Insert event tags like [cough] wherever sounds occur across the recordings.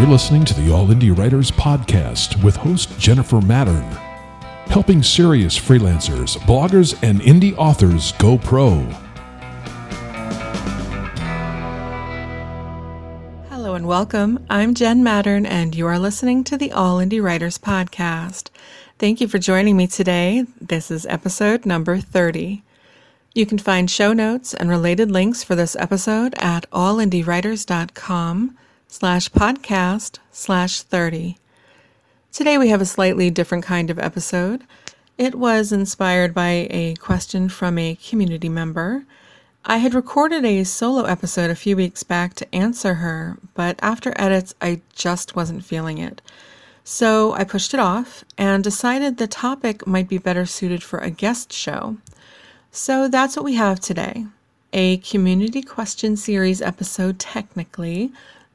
You're listening to the All Indie Writers Podcast with host Jennifer Mattern, helping serious freelancers, bloggers, and indie authors go pro. Hello and welcome. I'm Jenn Mattern, and you are listening to the All Indie Writers Podcast. Thank you for joining me today. This is episode number 30. You can find show notes and related links for this episode at allindiewriters.com slash podcast slash 30. Today we have a slightly different kind of episode. It was inspired by a question from a community member. I had recorded a solo episode a few weeks back to answer her, but after edits, I just wasn't feeling it. So I pushed it off and decided the topic might be better suited for a guest show. So that's what we have today a community question series episode, technically,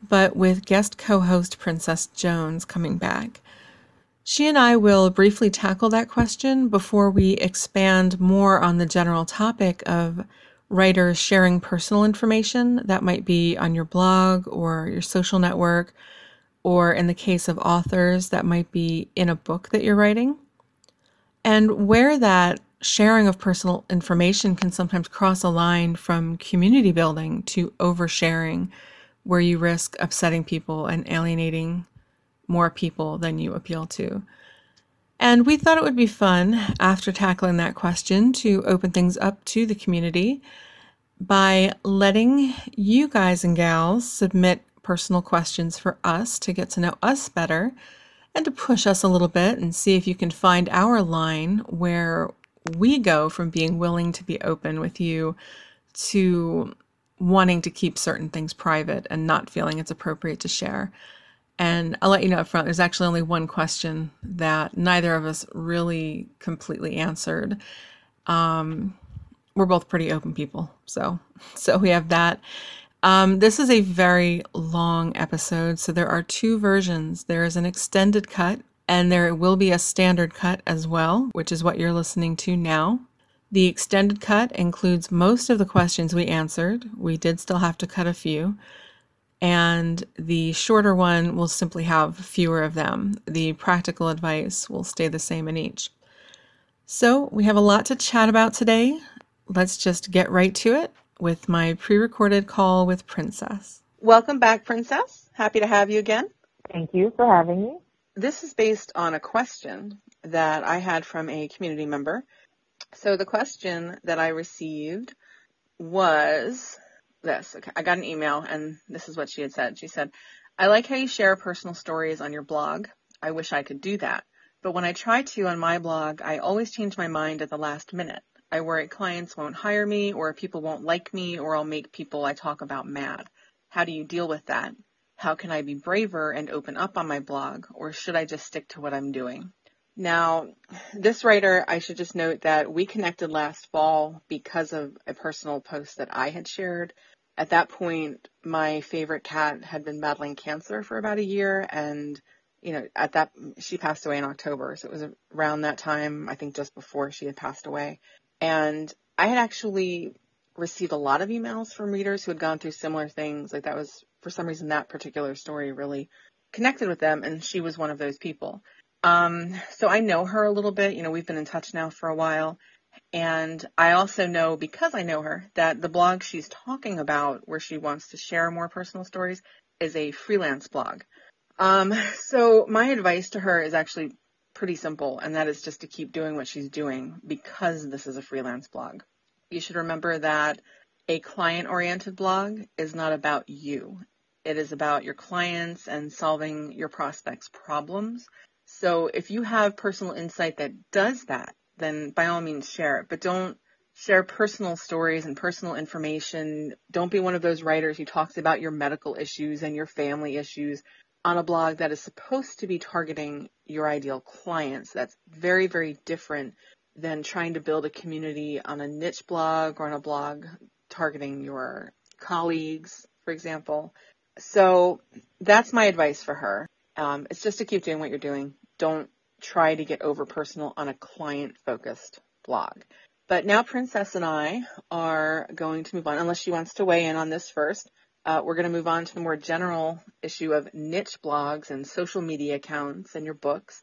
but with guest co host Princess Jones coming back. She and I will briefly tackle that question before we expand more on the general topic of writers sharing personal information that might be on your blog or your social network, or in the case of authors, that might be in a book that you're writing. And where that sharing of personal information can sometimes cross a line from community building to oversharing where you risk upsetting people and alienating more people than you appeal to. And we thought it would be fun after tackling that question to open things up to the community by letting you guys and gals submit personal questions for us to get to know us better and to push us a little bit and see if you can find our line where we go from being willing to be open with you to wanting to keep certain things private and not feeling it's appropriate to share. And I'll let you know up front, there's actually only one question that neither of us really completely answered. Um, we're both pretty open people, so [laughs] so we have that. Um, this is a very long episode, so there are two versions. There is an extended cut, and there will be a standard cut as well, which is what you're listening to now. The extended cut includes most of the questions we answered. We did still have to cut a few. And the shorter one will simply have fewer of them. The practical advice will stay the same in each. So, we have a lot to chat about today. Let's just get right to it with my pre recorded call with Princess. Welcome back, Princess. Happy to have you again. Thank you for having me. This is based on a question that I had from a community member so the question that I received was this. Okay, I got an email and this is what she had said. She said, I like how you share personal stories on your blog. I wish I could do that. But when I try to on my blog, I always change my mind at the last minute. I worry clients won't hire me or people won't like me or I'll make people I talk about mad. How do you deal with that? How can I be braver and open up on my blog or should I just stick to what I'm doing? Now, this writer, I should just note that we connected last fall because of a personal post that I had shared. At that point, my favorite cat had been battling cancer for about a year and you know, at that, she passed away in October. So it was around that time, I think just before she had passed away. And I had actually received a lot of emails from readers who had gone through similar things. Like that was, for some reason, that particular story really connected with them. And she was one of those people. Um, so I know her a little bit. You know, we've been in touch now for a while. And I also know, because I know her, that the blog she's talking about, where she wants to share more personal stories, is a freelance blog. Um, so my advice to her is actually pretty simple, and that is just to keep doing what she's doing because this is a freelance blog. You should remember that a client oriented blog is not about you. It is about your clients and solving your prospects' problems. So if you have personal insight that does that, then by all means share it, but don't share personal stories and personal information. Don't be one of those writers who talks about your medical issues and your family issues on a blog that is supposed to be targeting your ideal clients. That's very, very different than trying to build a community on a niche blog or on a blog targeting your colleagues, for example. So that's my advice for her. Um, it's just to keep doing what you're doing. Don't try to get over personal on a client focused blog. But now Princess and I are going to move on, unless she wants to weigh in on this first. Uh, we're going to move on to the more general issue of niche blogs and social media accounts and your books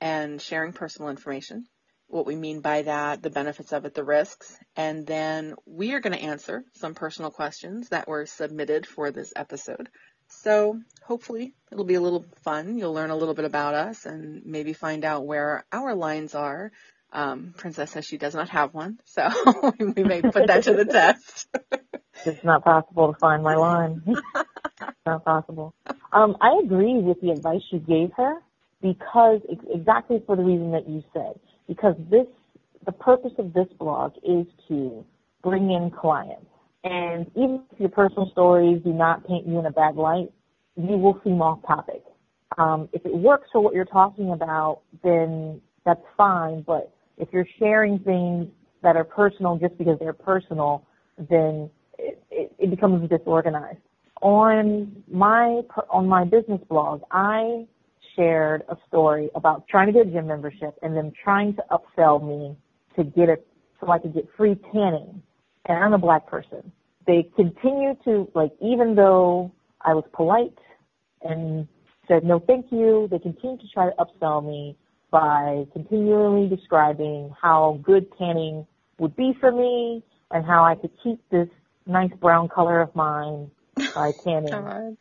and sharing personal information. What we mean by that, the benefits of it, the risks. And then we are going to answer some personal questions that were submitted for this episode. So hopefully it'll be a little fun. You'll learn a little bit about us and maybe find out where our lines are. Um, Princess says she does not have one, so [laughs] we may put that to the [laughs] test. it's not possible to find my line. [laughs] not possible. Um, I agree with the advice you gave her because exactly for the reason that you said. Because this, the purpose of this blog is to bring in clients. And even if your personal stories do not paint you in a bad light, you will seem off topic. Um, if it works for what you're talking about, then that's fine. But if you're sharing things that are personal just because they're personal, then it, it, it becomes disorganized. On my on my business blog, I shared a story about trying to get a gym membership and them trying to upsell me to get it so I could get free tanning. And I'm a black person. They continue to like even though I was polite and said no thank you, they continue to try to upsell me by continually describing how good tanning would be for me and how I could keep this nice brown color of mine [laughs] by tanning. God.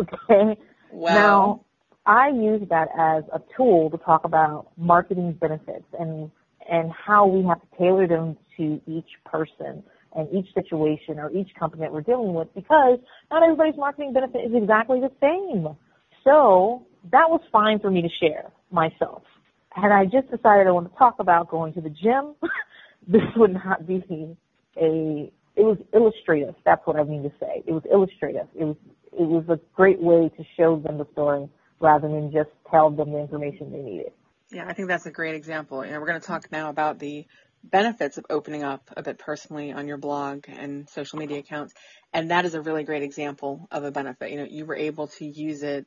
Okay. Wow. Now, I use that as a tool to talk about marketing benefits and and how we have to tailor them to each person and each situation or each company that we're dealing with because not everybody's marketing benefit is exactly the same. So that was fine for me to share myself. Had I just decided I want to talk about going to the gym, [laughs] this would not be a it was illustrative. That's what I mean to say. It was illustrative. It was it was a great way to show them the story rather than just tell them the information they needed. Yeah, I think that's a great example. You know, we're going to talk now about the benefits of opening up a bit personally on your blog and social media accounts. And that is a really great example of a benefit. You know, you were able to use it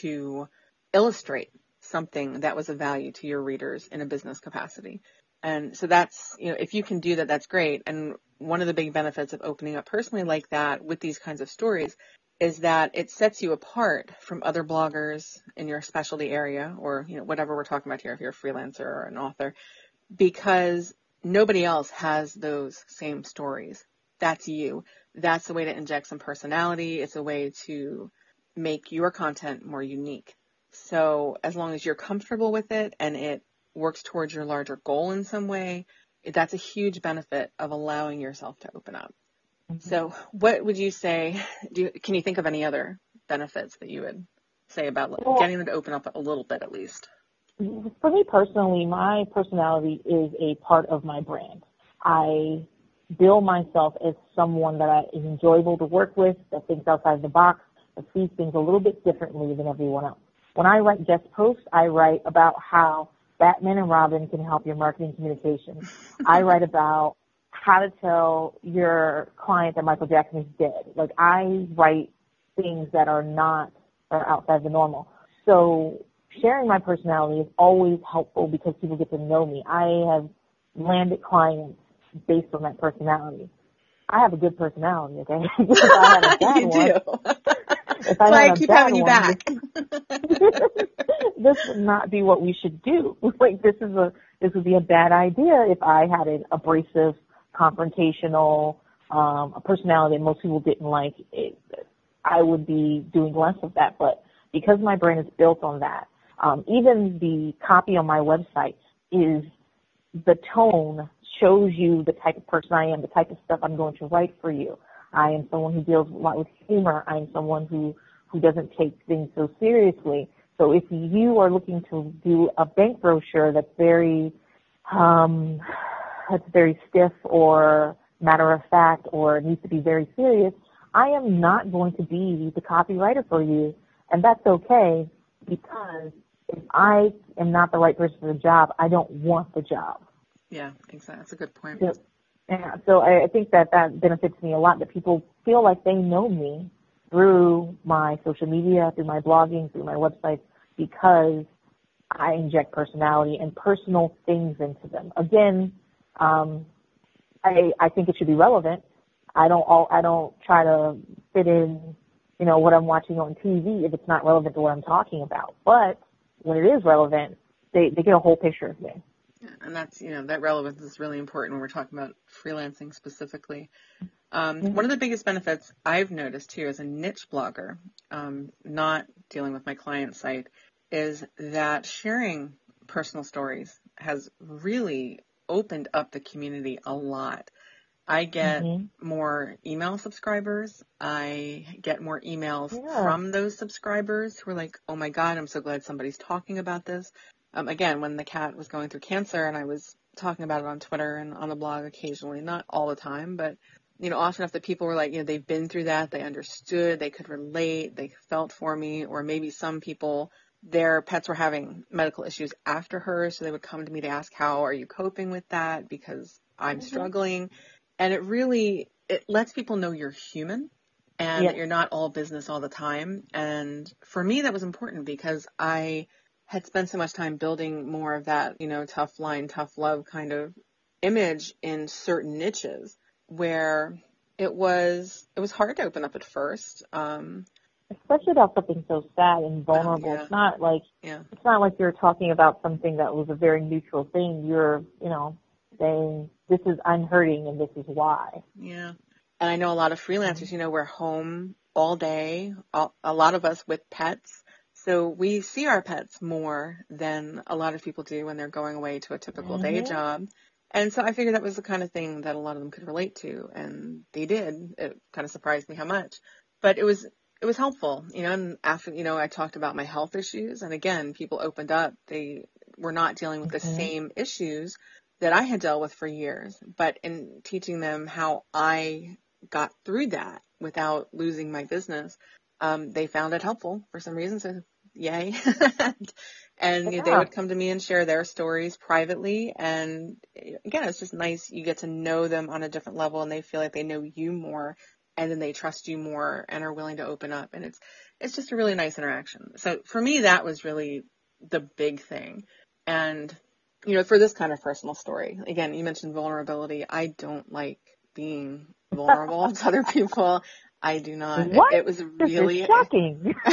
to illustrate something that was of value to your readers in a business capacity. And so that's, you know, if you can do that, that's great. And one of the big benefits of opening up personally like that with these kinds of stories is that it sets you apart from other bloggers in your specialty area or, you know, whatever we're talking about here, if you're a freelancer or an author, because nobody else has those same stories. That's you. That's a way to inject some personality. It's a way to make your content more unique. So as long as you're comfortable with it and it works towards your larger goal in some way, that's a huge benefit of allowing yourself to open up. Mm-hmm. So what would you say, do you, can you think of any other benefits that you would say about well, getting them to open up a little bit at least? For me personally, my personality is a part of my brand. I bill myself as someone that is enjoyable to work with, that thinks outside the box, that sees things a little bit differently than everyone else. When I write guest posts, I write about how Batman and Robin can help your marketing communications. I [laughs] write about how to tell your client that Michael Jackson is dead. Like I write things that are not are outside the normal. So sharing my personality is always helpful because people get to know me. I have landed clients based on that personality. I have a good personality, okay? [laughs] if I had a [laughs] bad you one, do. if I, I keep having you back. [laughs] this would not be what we should do. Like this is a this would be a bad idea if I had an abrasive confrontational, um, a personality that most people didn't like, it, I would be doing less of that. But because my brain is built on that, um, even the copy on my website is the tone shows you the type of person I am, the type of stuff I'm going to write for you. I am someone who deals a lot with humor. I am someone who, who doesn't take things so seriously. So if you are looking to do a bank brochure that's very, um, that's very stiff or matter of fact or needs to be very serious, I am not going to be the copywriter for you. And that's okay because if I am not the right person for the job, I don't want the job. Yeah, exactly. That's a good point. So, yeah, so I, I think that that benefits me a lot that people feel like they know me through my social media, through my blogging, through my websites, because I inject personality and personal things into them. Again, um, I I think it should be relevant. I don't all I don't try to fit in, you know, what I'm watching on TV if it's not relevant to what I'm talking about. But when it is relevant, they, they get a whole picture of me. And that's, you know, that relevance is really important when we're talking about freelancing specifically. Um, mm-hmm. One of the biggest benefits I've noticed too as a niche blogger, um, not dealing with my client site, is that sharing personal stories has really opened up the community a lot. I get mm-hmm. more email subscribers. I get more emails yeah. from those subscribers who are like, oh my God, I'm so glad somebody's talking about this. Um, again, when the cat was going through cancer and I was talking about it on Twitter and on the blog occasionally, not all the time, but you know, often enough that people were like, you know, they've been through that, they understood, they could relate, they felt for me, or maybe some people, their pets were having medical issues after her, so they would come to me to ask, how are you coping with that? Because I'm mm-hmm. struggling. And it really, it lets people know you're human and that you're not all business all the time. And for me, that was important because I had spent so much time building more of that, you know, tough line, tough love kind of image in certain niches where it was it was hard to open up at first. Um, Especially about something so sad and vulnerable. yeah. It's not like yeah. it's not like you're talking about something that was a very neutral thing. You're, you know, saying this is I'm hurting and this is why. Yeah. And I know a lot of freelancers, you know, we're home all day, all, a lot of us with pets. So we see our pets more than a lot of people do when they're going away to a typical mm-hmm. day job. And so I figured that was the kind of thing that a lot of them could relate to, and they did. It kind of surprised me how much, but it was it was helpful, you know. And after you know, I talked about my health issues, and again, people opened up. They were not dealing with the same issues that I had dealt with for years, but in teaching them how I got through that without losing my business, um, they found it helpful for some reason. So yay. [laughs] and yeah. they would come to me and share their stories privately. And again, it's just nice. You get to know them on a different level and they feel like they know you more and then they trust you more and are willing to open up. And it's, it's just a really nice interaction. So for me, that was really the big thing. And, you know, for this kind of personal story, again, you mentioned vulnerability. I don't like being vulnerable to other people. I do not. What? It, it was really shocking. [laughs]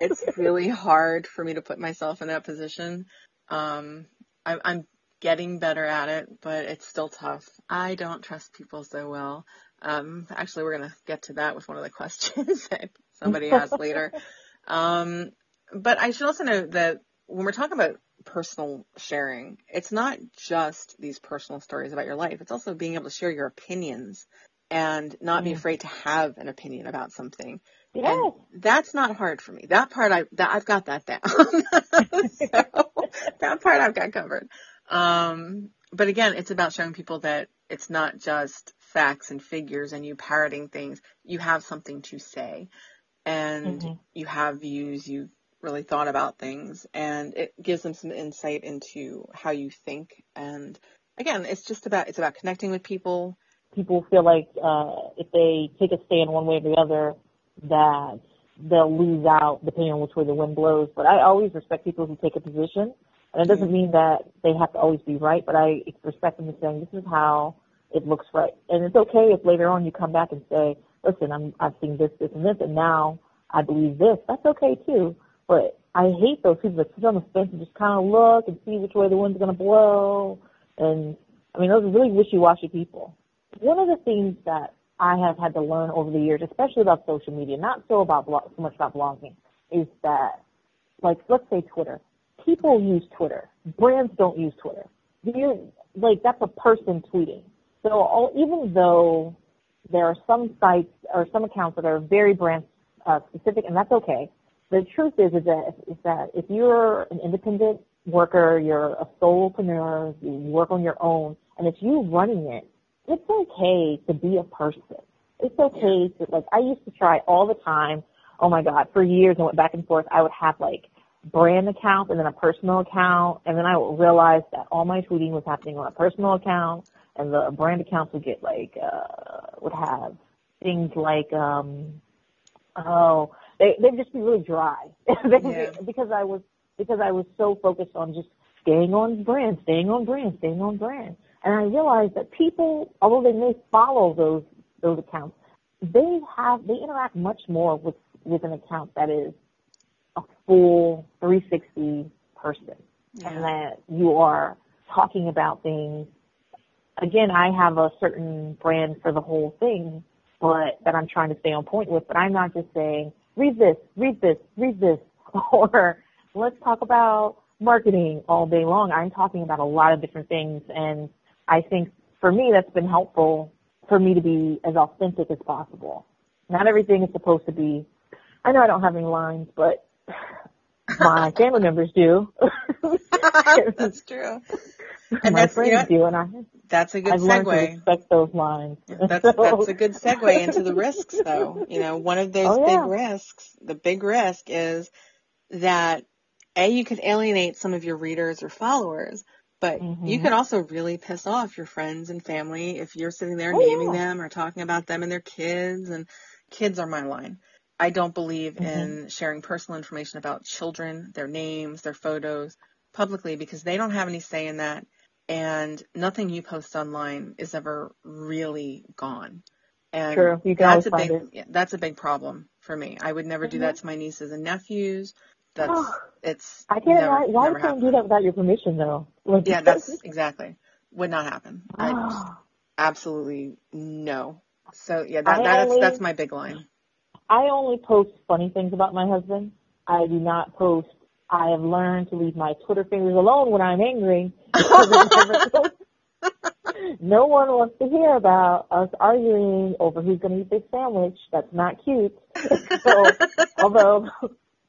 it's really hard for me to put myself in that position. Um, I, I'm getting better at it, but it's still tough. I don't trust people so well. Um, actually, we're going to get to that with one of the [laughs] questions that somebody asked later. [laughs] Um, but I should also note that when we're talking about personal sharing, it's not just these personal stories about your life. It's also being able to share your opinions and not be afraid to have an opinion about something. Yes. And that's not hard for me. That part I that I've got that down. [laughs] so that part I've got covered. Um, but again, it's about showing people that it's not just facts and figures and you parroting things. You have something to say and mm-hmm. you have views, you've really thought about things and it gives them some insight into how you think and again, it's just about it's about connecting with people. People feel like uh, if they take a stand one way or the other, that they'll lose out depending on which way the wind blows. But I always respect people who take a position. And it doesn't mean that they have to always be right, but I respect them in saying this is how it looks right. And it's okay if later on you come back and say, listen, I'm, I've seen this, this, and this, and now I believe this. That's okay too. But I hate those people that sit on the fence and just kind of look and see which way the wind's going to blow. And I mean, those are really wishy-washy people. One of the things that I have had to learn over the years, especially about social media, not so about so much about blogging, is that, like, let's say Twitter. People use Twitter. Brands don't use Twitter. You like that's a person tweeting. So all, even though there are some sites or some accounts that are very brand uh, specific, and that's okay. The truth is, is that is that if you're an independent worker, you're a solopreneur, you work on your own, and it's you running it, it's okay to be a person. It's okay to like I used to try all the time. Oh my god, for years I went back and forth. I would have like brand account and then a personal account and then I would realize that all my tweeting was happening on a personal account and the brand accounts would get like uh would have things like um oh they they'd just be really dry. [laughs] yeah. because I was because I was so focused on just staying on brand, staying on brand, staying on brand. And I realized that people, although they may follow those those accounts, they have they interact much more with with an account that is a full 360 person, Yeah. and that you are talking about things. Again, I have a certain brand for the whole thing, but that I'm trying to stay on point with. But I'm not just saying read this, read this, read this, [laughs] or let's talk about marketing all day long. I'm talking about a lot of different things, and I think for me that's been helpful for me to be as authentic as possible. Not everything is supposed to be. I know I don't have any lines, but [sighs] my family members do. [laughs] [laughs] that's true. [laughs] my And that's, you know, and I, that's a good I've learned to segue. respect those lines. That's So- [laughs] that's a good segue into the risks though. You know, one of those Oh, yeah. big risks, the big risk is that A, you could alienate some of your readers or followers, but you Mhm. could also really piss off your friends and family if you're sitting there Oh, naming yeah. them or talking about them and their kids and kids are my line. I don't believe Mhm. in sharing personal information about children, their names, their photos publicly because they don't have any say in that and nothing you post online is ever really gone. And True. You can that's a big find yeah, that's a big problem for me. I would never do that to my nieces and nephews. That's it's I can't. never, why never would someone do that without your permission, though? Like, Yeah, [laughs] that's exactly would not happen. Ah. absolutely no. So yeah, that that's only- that's my big line. I only post funny things about my husband. I do not post. I have learned to leave my Twitter fingers alone when I'm angry. because it never goes- no one wants to hear about us arguing over who's going to eat this sandwich. That's not cute. [laughs] so, although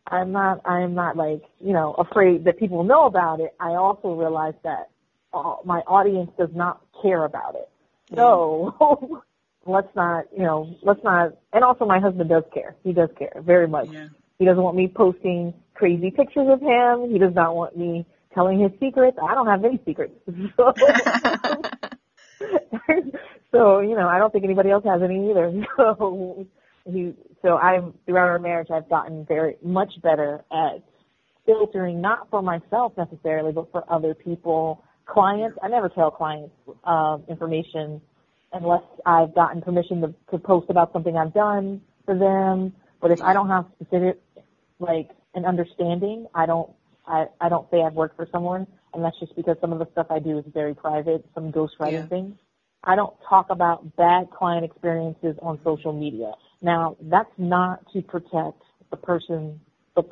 I'm not, I'm not like you know afraid that people know about it. I also realize that uh, my audience does not care about it. So [laughs] let's not, you know, let's not. And also, my husband does care. He does care very much. Yeah. He doesn't want me posting crazy pictures of him. He does not want me telling his secrets. I don't have any secrets. [laughs] So, [laughs] so you know, I don't think anybody else has any either. [laughs] So he, so I'm throughout our marriage, I've gotten very much better at filtering, not for myself necessarily, but for other people, clients. I never tell clients um, information unless I've gotten permission to, to post about something I've done for them. But if I don't have specific, like an understanding, I don't, I, I don't say I've worked for someone, and that's just because some of the stuff I do is very private, some ghostwriting Yeah. things. I don't talk about bad client experiences on social media. Now, that's not to protect the person, the,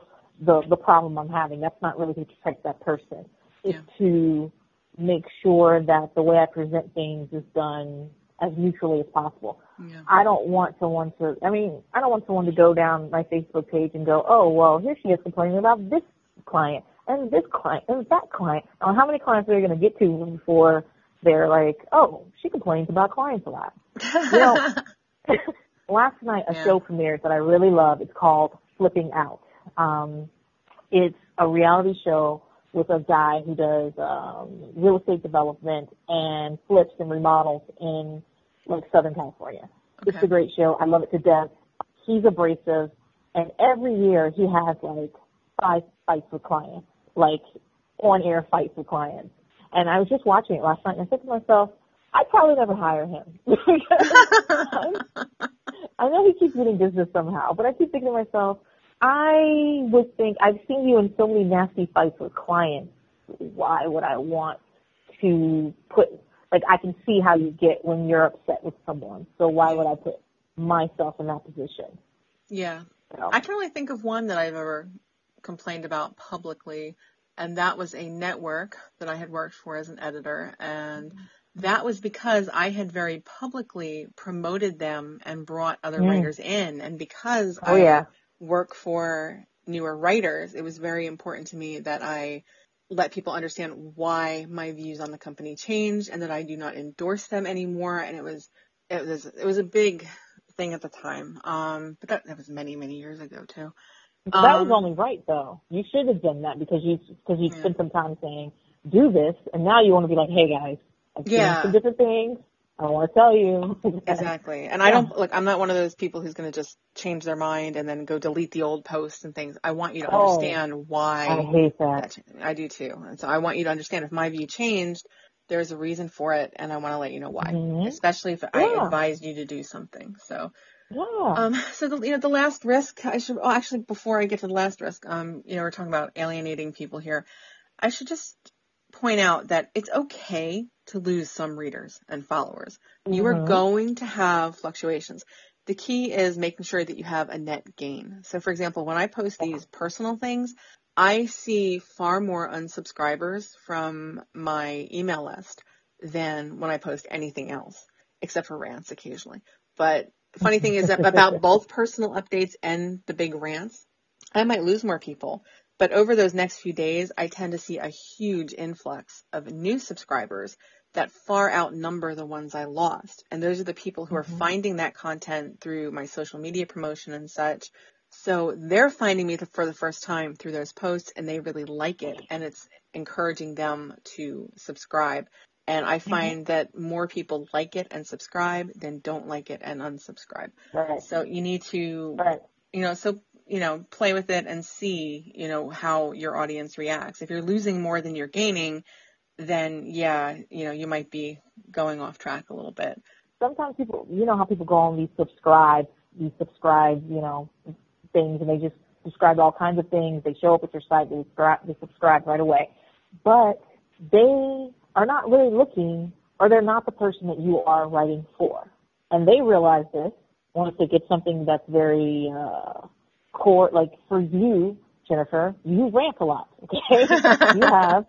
the, the problem I'm having. That's not really to protect that person. It's Yeah. to make sure that the way I present things is done as neutrally as possible. Yeah. I don't want someone to, I mean, I don't want someone to go down my Facebook page and go, oh, well, here she is complaining about this client and this client and that client. Now, how many clients are they going to get to before they're like, oh, she complains about clients a lot? You know, [laughs] last night a Yeah. show premiered that I really love. It's called Flipping Out. Um, it's a reality show with a guy who does um, real estate development and flips and remodels in like Southern California. It's a great show. I love it to death. He's abrasive, and every year he has like five fights with clients, like on-air fights with clients. And I was just watching it last night, and I said to myself, I'd probably never hire him. [laughs] I know he keeps getting business somehow, but I keep thinking to myself, I would think I've seen you in so many nasty fights with clients. Why would I want to put like I can see how you get when you're upset with someone. So why would I put myself in that position? yeah. So, I can only think of one that I've ever complained about publicly, and that was a network that I had worked for as an editor, and that was because I had very publicly promoted them and brought other Mm. writers in, and because oh I yeah. work for newer writers, it was very important to me that I let people understand why my views on the company changed and that I do not endorse them anymore. And it was, it was, it was a big thing at the time. Um, but that, that was many, many years ago too. But that was Um, only right though. You should have done that because you because you Yeah. spent some time saying do this, and now you want to be like, hey guys, I've Yeah. some different things. I want to tell you. Exactly. And I don't, like, I'm not one of those people who's going to just change their mind and then go delete the old posts and things. I want you to Oh, understand why. I hate that. That I do too. And so I want you to understand if my view changed, there's a reason for it, and I want to let you know why. Mhm. Especially if I Yeah. advised you to do something. So Yeah. Um, so the, you know, the last risk, I should, oh, actually, before I get to the last risk, um, you know, we're talking about alienating people here. I should just point out that it's okay to lose some readers and followers. You are Mhm. going to have fluctuations. The key is making sure that you have a net gain. So for example, when I post these personal things, I see far more unsubscribers from my email list than when I post anything else, except for rants occasionally. But the funny thing is that about [laughs] both personal updates and the big rants, I might lose more people. But over those next few days, I tend to see a huge influx of new subscribers that far outnumber the ones I lost. And those are the people who are Mhm. finding that content through my social media promotion and such. So they're finding me for the first time through those posts and they really like it and it's encouraging them to subscribe. And I find that more people like it and subscribe than don't like it and unsubscribe. Right. So you need to Right. you know, so, you know, play with it and see, you know, how your audience reacts. If you're losing more than you're gaining, then yeah, you know, you might be going off track a little bit. Sometimes people, you know how people go on these subscribe, these subscribe, you know, things, and they just subscribe to all kinds of things. They show up at your site, they subscribe, they subscribe right away, but they are not really looking, or they're not the person that you are writing for, and they realize this once they get something that's very uh, core, like for you, Jennifer, you rant a lot. Okay, [laughs] you have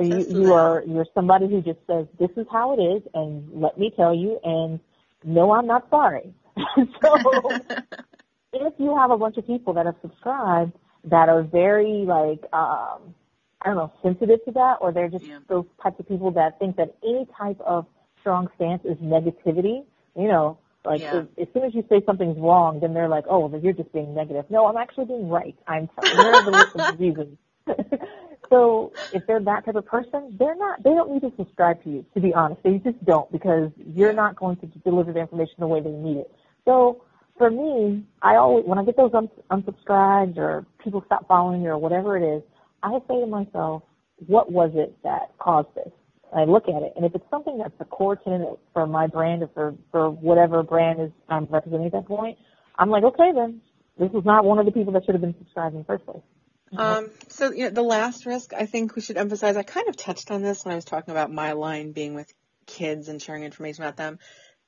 you, you are you're somebody who just says this is how it is, and let me tell you, and no, I'm not sorry. [laughs] so [laughs] if you have a bunch of people that have subscribed that are very like um I don't know, sensitive to that or they're just Yeah. those types of people that think that any type of strong stance is negativity, you know, like Yeah. as, as soon as you say something's wrong, then they're like, oh, well, you're just being negative. No, I'm actually being right. I'm here are the [laughs] list of reasons. [laughs] so if they're that type of person, they're not. They don't need to subscribe to you. To be honest, they just don't because you're not going to deliver the information the way they need it. So for me, I always when I get those uns- unsubscribed or people stop following me or whatever it is, I say to myself, what was it that caused this? I look at it, and if it's something that's the core tenet for my brand or for for whatever brand is I'm representing at that point, I'm like, okay, then this is not one of the people that should have been subscribed in the first place. Um, so you know, the last risk I think we should emphasize. I kind of touched on this when I was talking about my line being with kids and sharing information about them.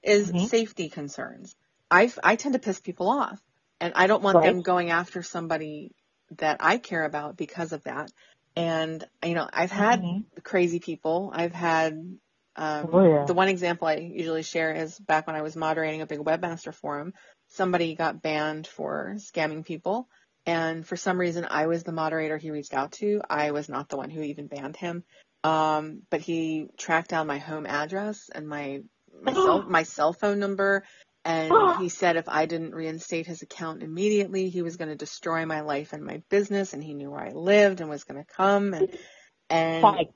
Is Mhm. safety concerns. I I tend to piss people off, and I don't want them going after somebody that I care about because of that. And you know, I've had Mhm. crazy people. I've had um, Oh, yeah. the one example I usually share is back when I was moderating a big webmaster forum. Somebody got banned for scamming people. And for some reason, I was the moderator he reached out to. I was not the one who even banned him. Um, but he tracked down my home address and my my cell, [gasps] my cell phone number. And [gasps] he said if I didn't reinstate his account immediately, he was going to destroy my life and my business. And he knew where I lived and was going to come. And and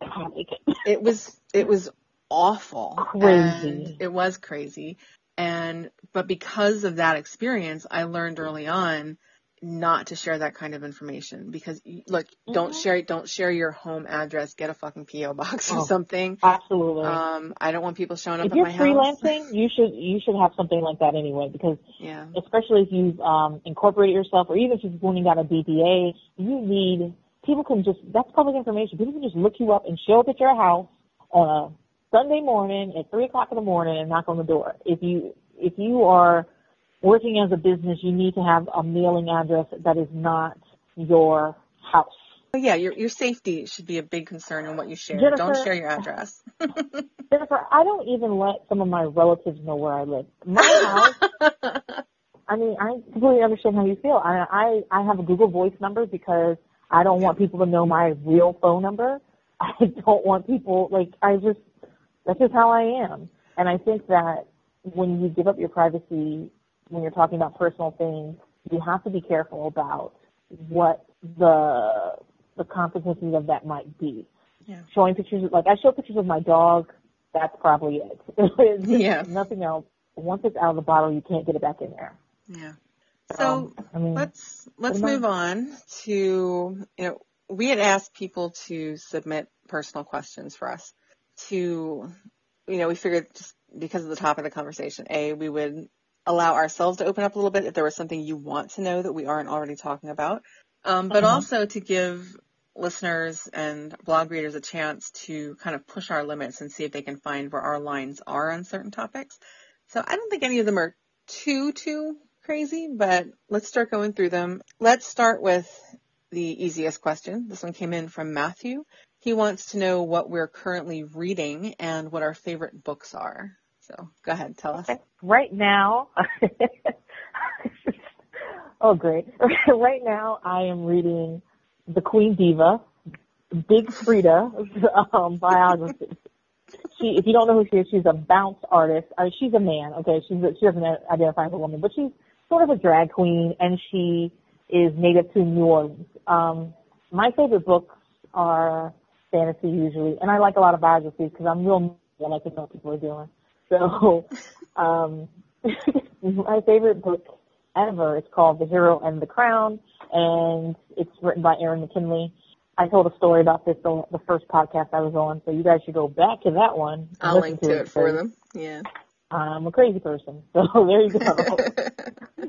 it was it was awful Crazy. it was crazy and but because of that experience i learned early on not to share that kind of information because look don't Mhm. share don't share your home address get a fucking po box or Oh, something Absolutely. um i don't want people showing up if at you're my house freelancing, you should you should have something like that anyway because [laughs] yeah especially if you've um, incorporated yourself or even if you've only got a DBA, you need people can just that's public information. People can just look you up and show up at your house on a Sunday morning at three o'clock in the morning and knock on the door. If you if you are working as a business, you need to have a mailing address that is not your house. Oh, yeah your your safety should be a big concern in what you share Jennifer- don't share your address [laughs] Jennifer, I don't even let some of my relatives know where I live. My house [laughs] I mean, I completely understand how you feel. I, I I have a Google Voice number because I don't want people to know my real phone number. [laughs] I don't want people like I just that's just how I am. And I think that when you give up your privacy, when you're talking about personal things, you have to be careful about what the the consequences of that might be. Yeah. Showing pictures, like I show pictures of my dog. That's probably it. [laughs] Yeah. Nothing else. Once it's out of the bottle, you can't get it back in there. yeah so Um, I mean, let's let's move on to you know we had asked people to submit personal questions for us to you know we figured just because of the topic of the conversation a we would allow ourselves to open up a little bit if there was something you want to know that we aren't already talking about. Um, but Uh-huh. also to give listeners and blog readers a chance to kind of push our limits and see if they can find where our lines are on certain topics. So I don't think any of them are too, too crazy, but let's start going through them. Let's start with the easiest question. This one came in from Matthew. He wants to know what we're currently reading and what our favorite books are. So go ahead, tell us. Right now, [laughs] oh great. [laughs] right now I am reading The Queen Diva, Big Freedia [laughs] um, biography. She, if you don't know who she is, she's a bounce artist. I mean, she's a man, okay? She's a, she doesn't identify as a woman, but she's sort of a drag queen, and she is native to New Orleans. Um, my favorite books are fantasy usually, and I like a lot of biographies because I'm real. I like to know what people are doing. So, um, [laughs] my favorite book ever is called The Hero and the Crown, and it's written by Robin McKinley. I told a story about this the, the first podcast I was on, so you guys should go back to that one. I'll link to it for them. Yeah. I'm a crazy person, [laughs] so there you go. [laughs]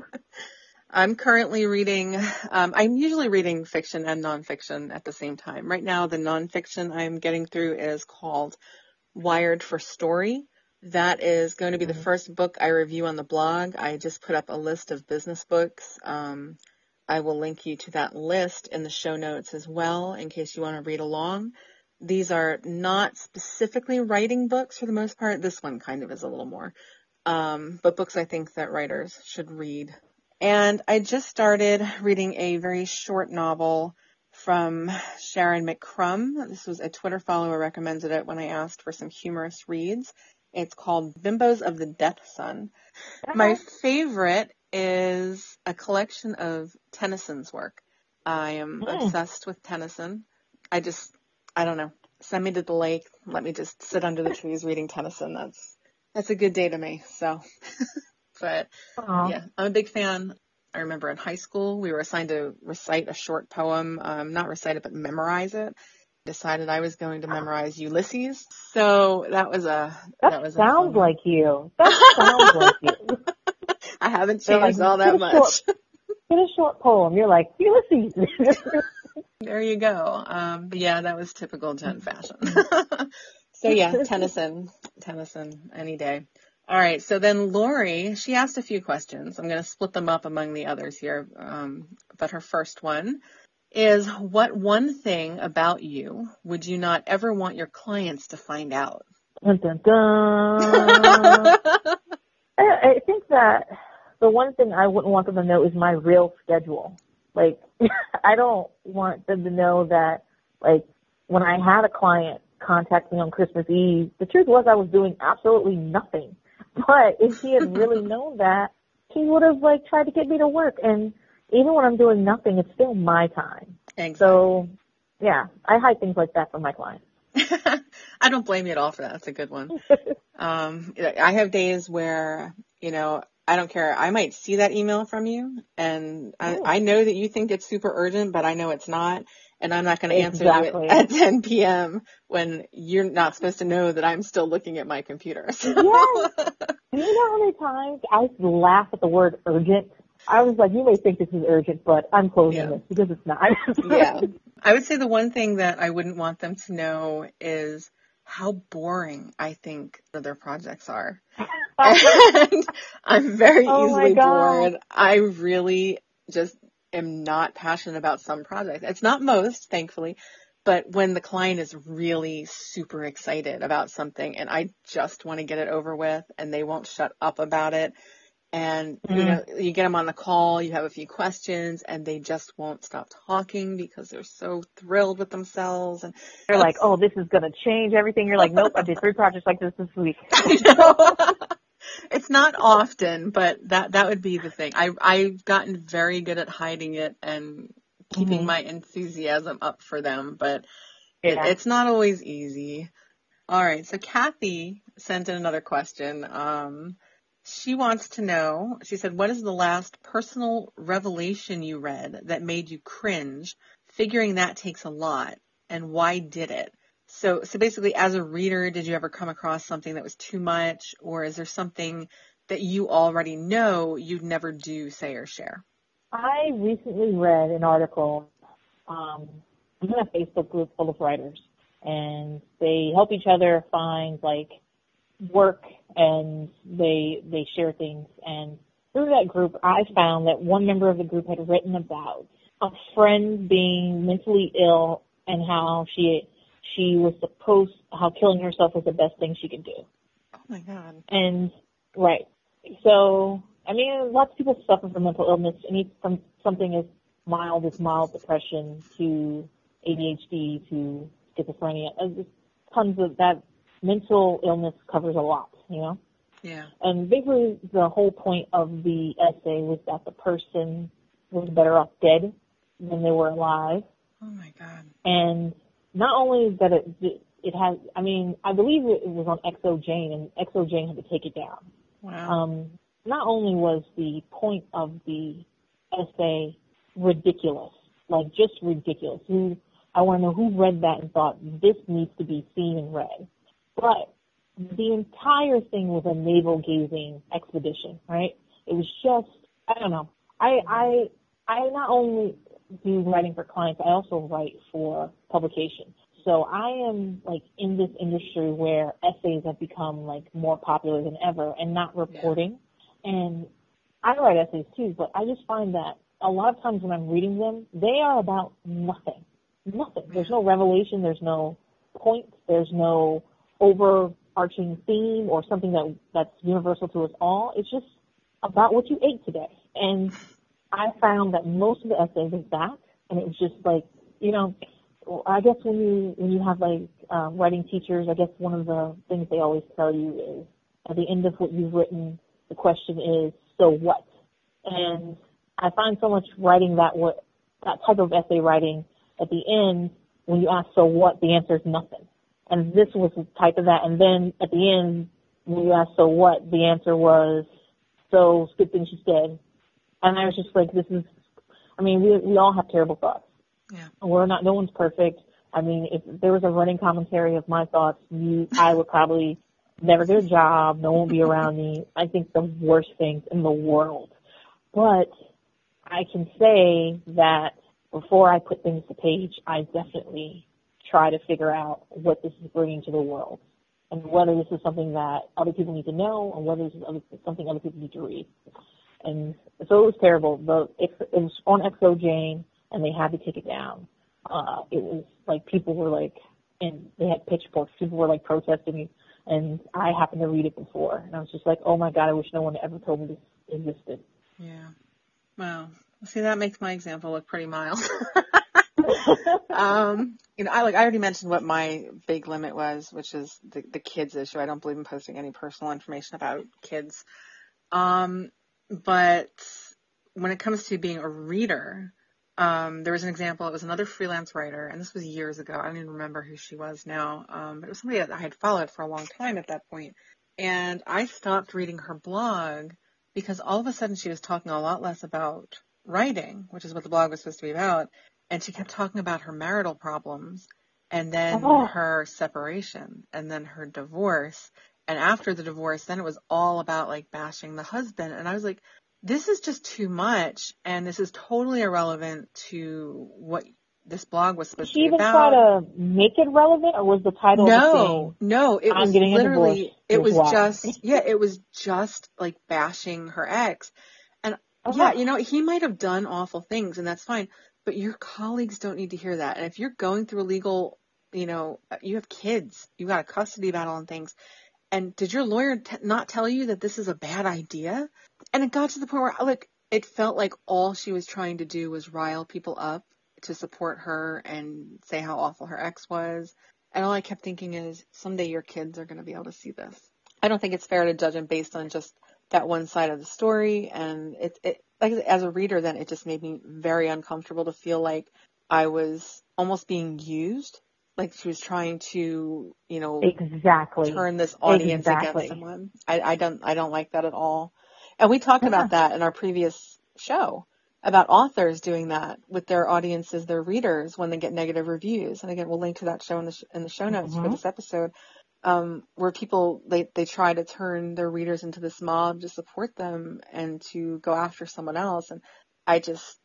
I'm currently reading, um, I'm usually reading fiction and nonfiction at the same time. Right now, the nonfiction I'm getting through is called Wired for Story. That is going to be the first book I review on the blog. I just put up a list of business books. Um, I will link you to that list in the show notes as well in case you want to read along. These are not specifically writing books for the most part. This one kind of is a little more. Um, but books I think that writers should read and I just started reading a very short novel from Sharyn McCrumb. This was a Twitter follower recommended it when I asked for some humorous reads. It's called Bimbos of the Death Sun. My favorite is a collection of Tennyson's work. I am Mm. obsessed with Tennyson. I just, I don't know. Send me to the lake. Let me just sit under the [laughs] trees reading Tennyson. That's, that's a good day to me. So, [laughs] but Aw. yeah, I'm a big fan. I remember in high school we were assigned to recite a short poem, um, not recite it but memorize it. Decided I was going to memorize Ulysses, so that was a That, that was sounds like you. That sounds like you. [laughs] I haven't changed like, all that much. short- [laughs] Get a short poem. You're like Ulysses. [laughs] There you go. Um, yeah, that was typical Jenn fashion. so yeah, Tennyson, Tennyson, any day. All right. So then Lori, she asked a few questions. I'm going to split them up among the others here. Um, but her first one is what one thing about you would you not ever want your clients to find out? dun, dun, dun. [laughs] I, I think that the one thing I wouldn't want them to know is my real schedule. Like, [laughs] I don't want them to know that, like, when I had a client contact me on Christmas Eve, the truth was I was doing absolutely nothing. But if he had really [laughs] known that, he would have, like, tried to get me to work. And even when I'm doing nothing, it's still my time. Exactly. So, yeah, I hide things like that from my clients. [laughs] I don't blame you at all for that. That's a good one. [laughs] Um, I have days where, you know, I don't care. I might see that email from you and I, Oh. I know that you think it's super urgent, but I know it's not. And I'm not going to answer Exactly. you [laughs] at 10 p.m. when you're not supposed to know that I'm still looking at my computer. So- Yes. Do you know how many times I laugh at the word urgent? I was like, you may think this is urgent, but I'm closing Yeah. this because it's not. [laughs] yeah. I would say the one thing that I wouldn't want them to know is how boring I think their projects are. Oh. [laughs] and I'm very Oh easily bored. I really just am not passionate about some projects. It's not most, thankfully, but when the client is really super excited about something and I just want to get it over with and they won't shut up about it. And, you Mm. know, you get them on the call, you have a few questions and they just won't stop talking because they're so thrilled with themselves. And They're like, oh, this is going to change everything. You're like, nope, I did three projects like this this week. [laughs] [laughs] It's not often, but that that would be the thing. I I've gotten very good at hiding it and keeping Mhm. my enthusiasm up for them, but it, Yeah. it's not always easy. All right, so Kathy sent in another question. Um, she wants to know. She said, "What is the last personal revelation you read that made you cringe? Figuring that takes a lot, and why did it?" So, so basically, as a reader, did you ever come across something that was too much, or is there something that you already know you'd never do say or share? I recently read an article. Um, I'm in a Facebook group full of writers, and they help each other find like work, and they they share things. And through that group, I found that one member of the group had written about a friend being mentally ill and how she she was supposed how killing herself was the best thing she could do. Oh my god. And right. So I mean lots of people suffer from mental illness, any from something as mild as mild depression to ADHD to schizophrenia. There's tons of that mental illness covers a lot, you know? Yeah. And basically the whole point of the essay was that the person was better off dead than they were alive. Oh my god. And not only is that it it has I mean, I believe it was on XO Jane and XO Jane had to take it down. Wow. Um not only was the point of the essay ridiculous, like just ridiculous. Who I want to know who read that and thought this needs to be seen and read. But the entire thing was a navel gazing expedition, right? It was just I don't know. I I I not only do writing for clients, I also write for publications. So I am like in this industry where essays have become like more popular than ever and not reporting. And I write essays too, but I just find that a lot of times when I'm reading them, they are about nothing. Nothing. There's no revelation, there's no point, there's no overarching theme or something that that's universal to us all. It's just about what you ate today. And I found that most of the essays was that, and it was just like, you know, I guess when you when you have like um, writing teachers, I guess one of the things they always tell you is at the end of what you've written, the question is, so what? And I find so much writing that what that type of essay writing at the end, when you ask so what, the answer is nothing. And this was the type of that. And then at the end, when you ask so what, the answer was so it's good thing she's dead. And I was just like, this is, I mean, we we all have terrible thoughts. Yeah. We're not, no one's perfect. I mean, if there was a running commentary of my thoughts, you, I would probably never get a job. No one would be around me. I think the worst things in the world. But I can say that before I put things to page, I definitely try to figure out what this is bringing to the world and whether this is something that other people need to know and whether this is something other people need to read. And so it was terrible. The it, it was on XO Jane, and they had to take it down. Uh, it was like people were like, and they had pitchforks. People were like protesting, and I happened to read it before, and I was just like, oh my god, I wish no one ever told me this existed. Yeah. Wow. See, that makes my example look pretty mild. [laughs] [laughs] um, you know, I like I already mentioned what my big limit was, which is the the kids issue. I don't believe in posting any personal information about kids. Um, but when it comes to being a reader, um, there was an example. It was another freelance writer, and this was years ago. I don't even remember who she was now. Um, but it was somebody that I had followed for a long time at that point. And I stopped reading her blog because all of a sudden she was talking a lot less about writing, which is what the blog was supposed to be about. And she kept talking about her marital problems and then oh. her separation and then her divorce. And after the divorce, then it was all about like bashing the husband. And I was like, this is just too much. And this is totally irrelevant to what this blog was supposed she to be about. try to make it relevant or was the title no no it I'm was getting literally it was why. just yeah it was just like bashing her ex and uh-huh. yeah you know he might have done awful things and that's fine but your colleagues don't need to hear that and if you're going through a legal you know you have kids you got a custody battle and things and did your lawyer t- not tell you that this is a bad idea and it got to the point where like it felt like all she was trying to do was rile people up to support her and say how awful her ex was. And all I kept thinking is someday your kids are going to be able to see this. I don't think it's fair to judge them based on just that one side of the story. And it, it like as a reader, then it just made me very uncomfortable to feel like I was almost being used. Like she was trying to, you know, exactly turn this audience exactly. against someone. I, I don't, I don't like that at all. And we talked about that in our previous show about authors doing that with their audiences, their readers, when they get negative reviews. And again, we'll link to that show in the, sh- in the show notes mm-hmm. for this episode. Um, where people they they try to turn their readers into this mob to support them and to go after someone else, and I just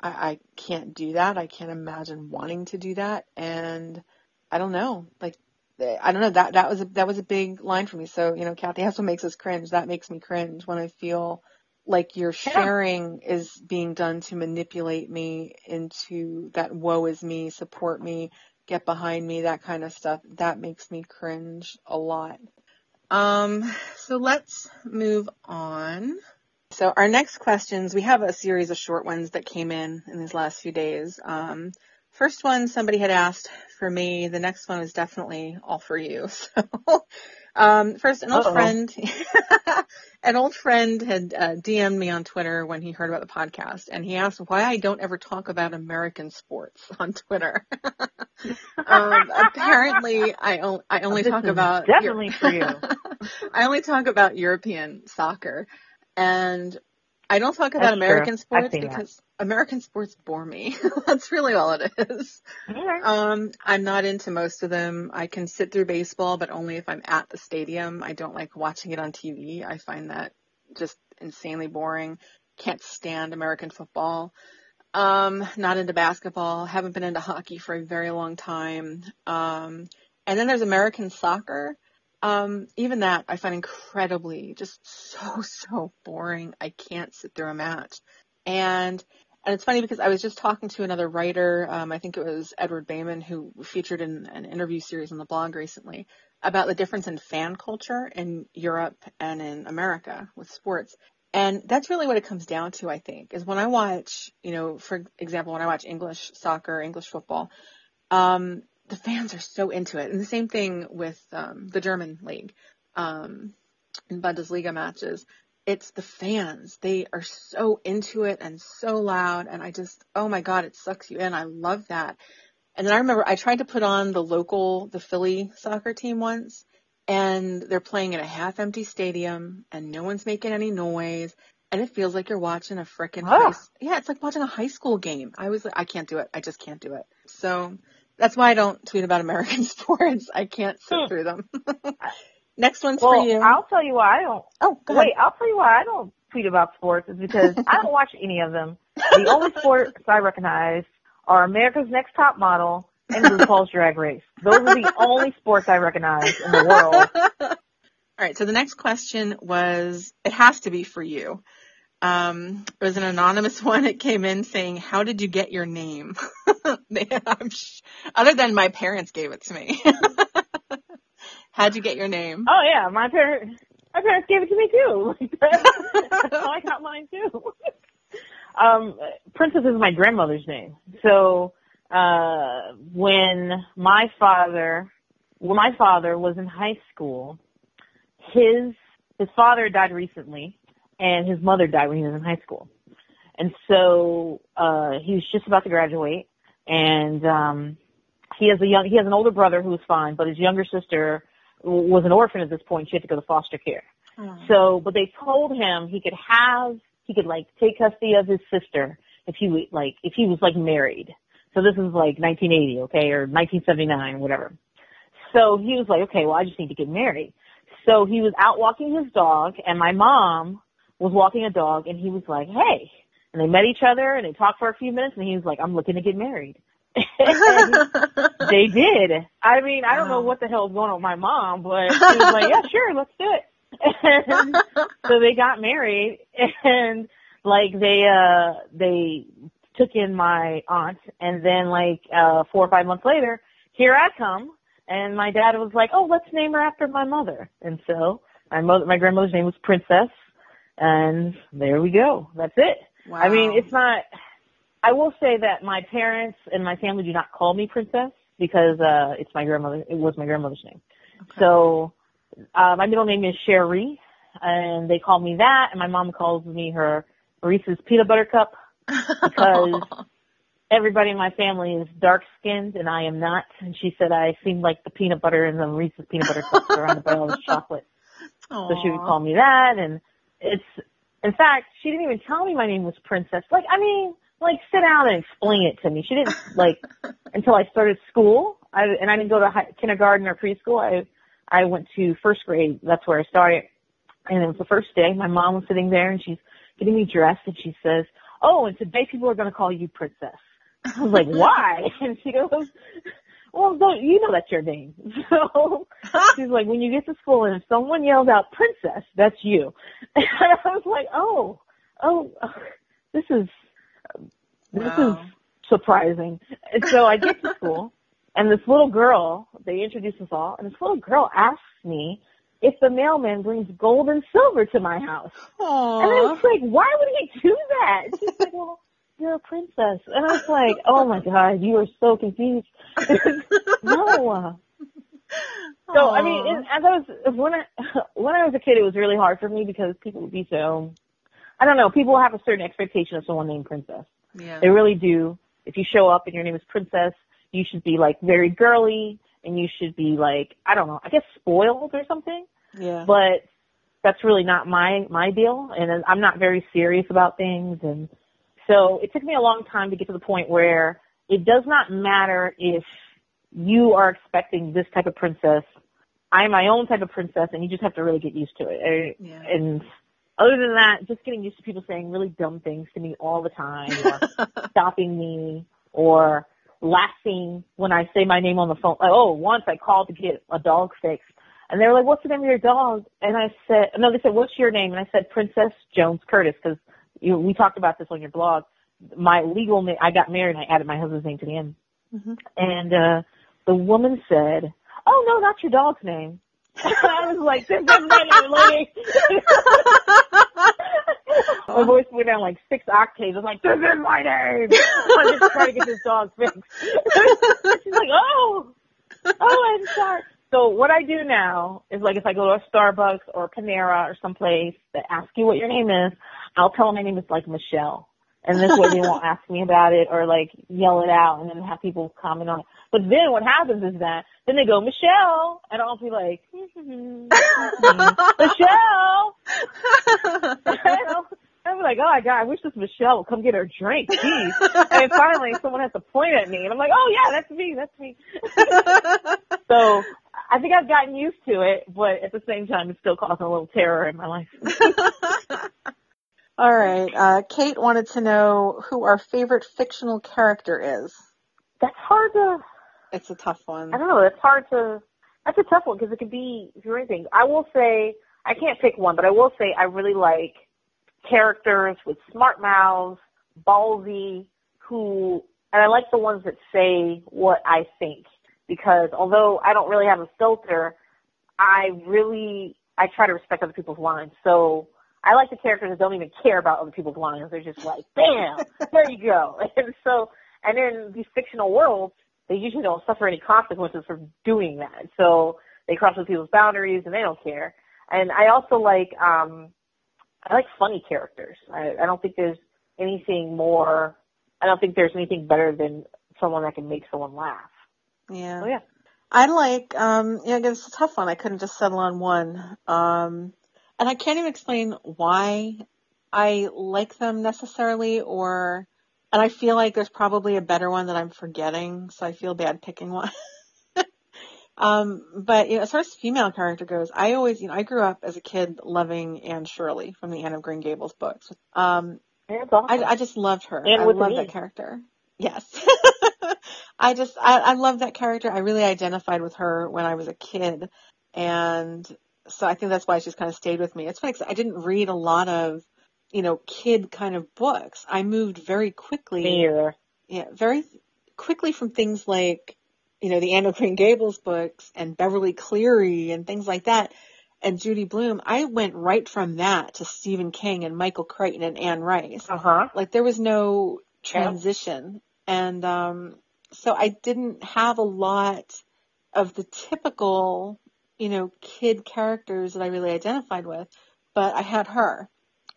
I, I can't do that. I can't imagine wanting to do that, and I don't know, like I don't know that that was a that was a big line for me. So you know, Kathy, that's what makes us cringe. That makes me cringe when I feel like your sharing yeah. is being done to manipulate me into that woe is me, support me, get behind me, that kind of stuff. That makes me cringe a lot. Um, so let's move on. So our next questions, we have a series of short ones that came in in these last few days. Um, first one somebody had asked for me. The next one is definitely all for you. [laughs] So, um, first, an old Uh-oh. friend, [laughs] an old friend had uh, DM'd me on Twitter when he heard about the podcast, and he asked why I don't ever talk about American sports [laughs] on Twitter. Um, apparently, I, o- I only this talk about definitely for you. [laughs] I only talk about European soccer, and I don't talk about That's American true. sports because that. American sports bore me. [laughs] That's really all it is. Um, I'm not into most of them. I can sit through baseball, but only if I'm at the stadium. I don't like watching it on TV. I find that just insanely boring. Can't stand American football. Um, not into basketball. Haven't been into hockey for a very long time. Um, and then there's American soccer. Um, even that I find incredibly just so, so boring. I can't sit through a match. And, and it's funny because I was just talking to another writer, um, I think it was Edward Bayman, who featured in an interview series on the blog recently about the difference in fan culture in Europe and in America with sports. And that's really what it comes down to, I think, is when I watch, you know, for example, when I watch English soccer, English football, um, the fans are so into it. And the same thing with um, the German league um, in Bundesliga matches. It's the fans. They are so into it and so loud. And I just, oh my God, it sucks you in. I love that. And then I remember I tried to put on the local, the Philly soccer team once, and they're playing in a half empty stadium, and no one's making any noise. And it feels like you're watching a freaking, oh. yeah, it's like watching a high school game. I was like, I can't do it. I just can't do it. So that's why I don't tweet about American [laughs] sports. I can't sit hmm. through them. [laughs] Next one's well, for you. I'll tell you why I don't. Oh, wait. I'll tell you why I don't tweet about sports is because I don't watch any of them. The only [laughs] sports I recognize are America's Next Top Model and RuPaul's Drag Race. Those are the only sports I recognize in the world. [laughs] All right. So the next question was, it has to be for you. Um, it was an anonymous [laughs] one. It came in saying, "How did you get your name?" [laughs] Other than my parents gave it to me. How'd you get your name? Oh yeah, my parents. My parents gave it to me too. That's how I got mine too. um, Princess is my grandmother's name. So uh, when my father, when my father was in high school, his his father died recently and his mother died when he was in high school. And so uh he was just about to graduate and um he has a young he has an older brother who's fine, but his younger sister was an orphan at this point. She had to go to foster care. Oh. So, but they told him he could have he could like take custody of his sister if he like if he was like married. So this is like 1980, okay, or 1979, whatever. So he was like, okay, well I just need to get married. So he was out walking his dog, and my mom was walking a dog and he was like, hey. And they met each other and they talked for a few minutes and he was like, I'm looking to get married. [laughs] they did. I mean, I don't know what the hell is going on with my mom, but she was like, yeah, sure, let's do it. [laughs] And so they got married and like they, uh, they took in my aunt and then like, uh, four or five months later, here I come and my dad was like, oh, let's name her after my mother. And so my mother, my grandmother's name was Princess and there we go. That's it. Wow. I mean, it's not, I will say that my parents and my family do not call me princess because, uh, it's my grandmother, it was my grandmother's name. Okay. So, uh, my middle name is Sherry and they call me that and my mom calls me her Reese's peanut butter cup because [laughs] everybody in my family is dark skinned and I am not. And she said I seem like the peanut butter and the Reese's peanut butter cups surrounded by all this chocolate. Aww. So she would call me that and it's, in fact, she didn't even tell me my name was Princess. Like, I mean, like sit down and explain it to me. She didn't like [laughs] until I started school. I and I didn't go to high, kindergarten or preschool. I I went to first grade. That's where I started. And it was the first day. My mom was sitting there and she's getting me dressed and she says, oh, and today people are going to call you princess. I was like, why? [laughs] And she goes, well, don't, you know that's your name. [laughs] So [laughs] she's like, when you get to school and if someone yells out princess, that's you. And I was like, oh, oh, this is, this Wow. is surprising. And so I get to school and this little girl, they introduce us all, and this little girl asks me if the mailman brings gold and silver to my house. And I was like, why would he do that? She's like, [laughs] well, you're a princess. And I was like, oh my god, you are so confused. [laughs] no. So I mean, it, as I was when I when I was a kid, it was really hard for me because people would be so. I don't know. People have a certain expectation of someone named Princess. yeah. They really do. If you show up and your name is Princess, you should be like very girly, and you should be like I don't know. I guess spoiled or something Yeah. but that's really not my my deal and I'm not very serious about things and so it took me a long time to get to the point where it does not matter if you are expecting this type of princess I'm my own type of princess and you just have to really get used to it Yeah. and other than that just getting used to people saying really dumb things to me all the time or [laughs] stopping me or laughing when I say my name on the phone. Like, oh, once I called to get a dog fixed. And they were like, what's the name of your dog? And I said, no, they said, what's your name? And I said, Princess Jones Curtis, because you, know, we talked about this on your blog. My legal name, I got married and I added my husband's name to the end. Mhm. And, uh, the woman said, oh, no, that's your dog's name. [laughs] I was like, this is my name, lady. My voice went down like six octaves. I was like, this is my name. I'm just trying to get this dog fixed. [laughs] She's like, oh, oh, I'm sorry. So what I do now is like if I go to a Starbucks or Panera or someplace that asks you what your name is, I'll tell them my name is like Michelle. And this way they won't [laughs] ask me about it or like yell it out and then have people comment on it. But then what happens is that then they go, Michelle, and I'll be like, mm-hmm. Michelle. [laughs] I'm like, oh my god, I wish this Michelle would come get her drink. Jeez. and finally someone has to point at me and I'm like, oh yeah, that's me, that's me. [laughs] so I think I've gotten used to it, but at the same time it's still causing a little terror in my life. All right. Uh, Kate wanted to know who our favorite fictional character is. That's hard to It's a tough one. I don't know. It's hard to. That's a tough one because it could be through anything. I will say I can't pick one, but I will say I really like characters with smart mouths, ballsy, who, and I like the ones that say what I think because although I don't really have a filter, I really I try to respect other people's lines. So I like the characters that don't even care about other people's lines. They're just like, bam, there you go. [laughs] And so, and in these fictional worlds, they usually don't suffer any consequences for doing that. So they cross other people's boundaries and they don't care. And I also like, um, I like funny characters. I, I don't think there's anything more, I don't think there's anything better than someone that can make someone laugh. Yeah. So yeah. I like, um, yeah, it's a tough one. I couldn't just settle on one. Um, and I can't even explain why I like them necessarily or, and I feel like there's probably a better one that I'm forgetting, so I feel bad picking one. [laughs] um, but, you know, as far as female character goes, I always, you know, I grew up as a kid loving Anne Shirley from the Anne of Green Gables books. Um, awesome. I, I just loved her. And I with the love knee. that character. Yes. [laughs] I just, I, I love that character. I really identified with her when I was a kid. And so I think that's why she's kind of stayed with me. It's funny I didn't read a lot of, you know, kid kind of books. I moved very quickly. Either. Yeah, very quickly from things like, you know, the Anne of Green Gables books and Beverly Cleary and things like that. And Judy Blume, I went right from that to Stephen King and Michael Crichton and Anne Rice. Uh huh. Like there was no transition. And um so I didn't have a lot of the typical, you know, kid characters that I really identified with, but I had her.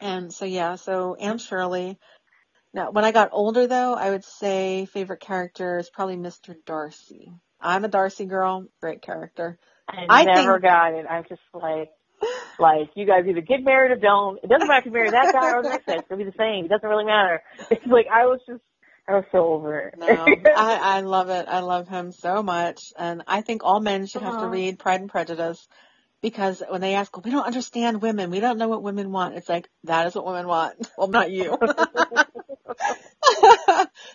And so yeah, so Anne Shirley. Now, when I got older though, I would say favorite character is probably Mr. Darcy. I'm a Darcy girl, great character. I, I never think- got it. I'm just like, like you guys either get married or don't. It doesn't matter if you marry that guy or this guy. It's gonna be the same. It doesn't really matter. It's like I was just I was so over it. no, I, [laughs] I love it. I love him so much, and I think all men should have to read Pride and Prejudice because when they ask, "We don't understand women. We don't know what women want," it's like that is what women want. [laughs] Well, not you. [laughs]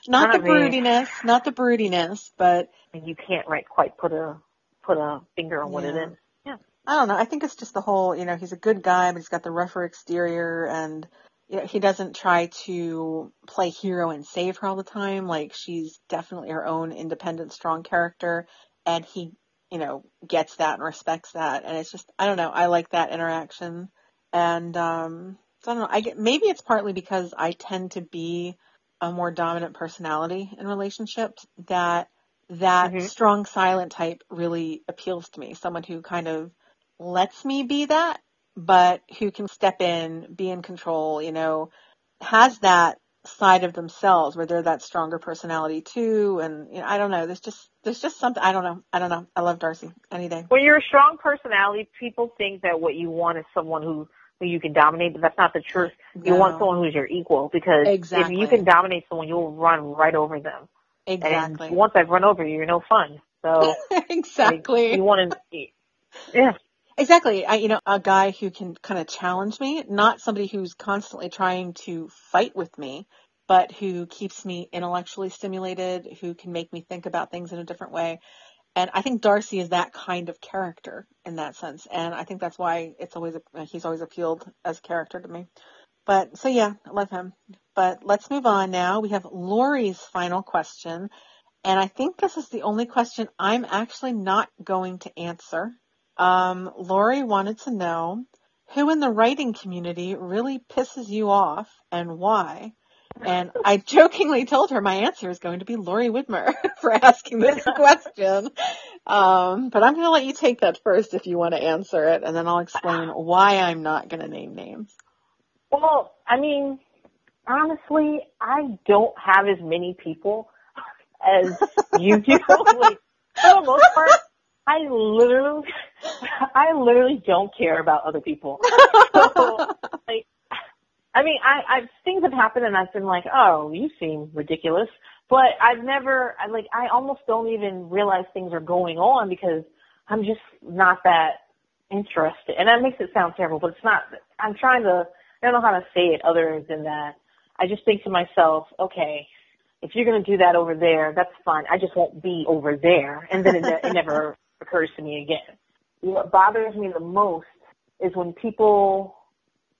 not the Not me. broodiness, not the broodiness, but and you can't right quite put a put a finger on what it Yeah. is. Yeah. I don't know. I think it's just the whole, you know, he's a good guy, but he's got the rougher exterior and you know, he doesn't try to play hero and save her all the time. Like she's definitely her own independent, strong character and he, you know, gets that and respects that. And it's just, I don't know. I like that interaction. And, um, so I don't know. I get, maybe it's partly because I tend to be a more dominant personality in relationships that that Mhm. strong silent type really appeals to me. Someone who kind of lets me be that, but who can step in, be in control, you know, has that side of themselves where they're that stronger personality too. And, you know, I don't know. There's just, there's just something, I don't know. I don't know. I love Darcy any day. When you're a strong personality, people think that what you want is someone who who you can dominate, but that's not the truth. You want someone who's your equal because Exactly. if you can dominate someone, you'll run right over them. Exactly. And once I've run over you, you're no fun. So like, [laughs] exactly. you want to, yeah. Exactly. I, you know, a guy who can kind of challenge me, not somebody who's constantly trying to fight with me, but who keeps me intellectually stimulated, who can make me think about things in a different way. And I think Darcy is that kind of character in that sense. And I think that's why it's always, he's always appealed as character to me. But so yeah, I love him. But let's move on now. We have Lori's final question. And I think this is the only question I'm actually not going to answer. Um, Lori wanted to know who in the writing community really pisses you off and why. And I jokingly told her my answer is going to be Lori Widmer [laughs] for asking this [laughs] question. Um, but I'm going to let you take that first if you want to answer it, and then I'll explain why I'm not going to name names. Well, I mean, honestly, I don't have as many people [laughs] as you do. like, for the most part, I literally, [laughs] I literally don't care about other people. [laughs] So, like, I mean, I, I've things have happened and I've been like, oh, you seem ridiculous, but I've never, I like, I almost don't even realize things are going on because I'm just not that interested. And that makes it sound terrible, but it's not. I'm trying to. I don't know how to say it other than that. I just think to myself, okay, if you're going to do that over there, that's fine. I just won't be over there. And then it, it [laughs] never occurs to me again. What bothers me the most is when people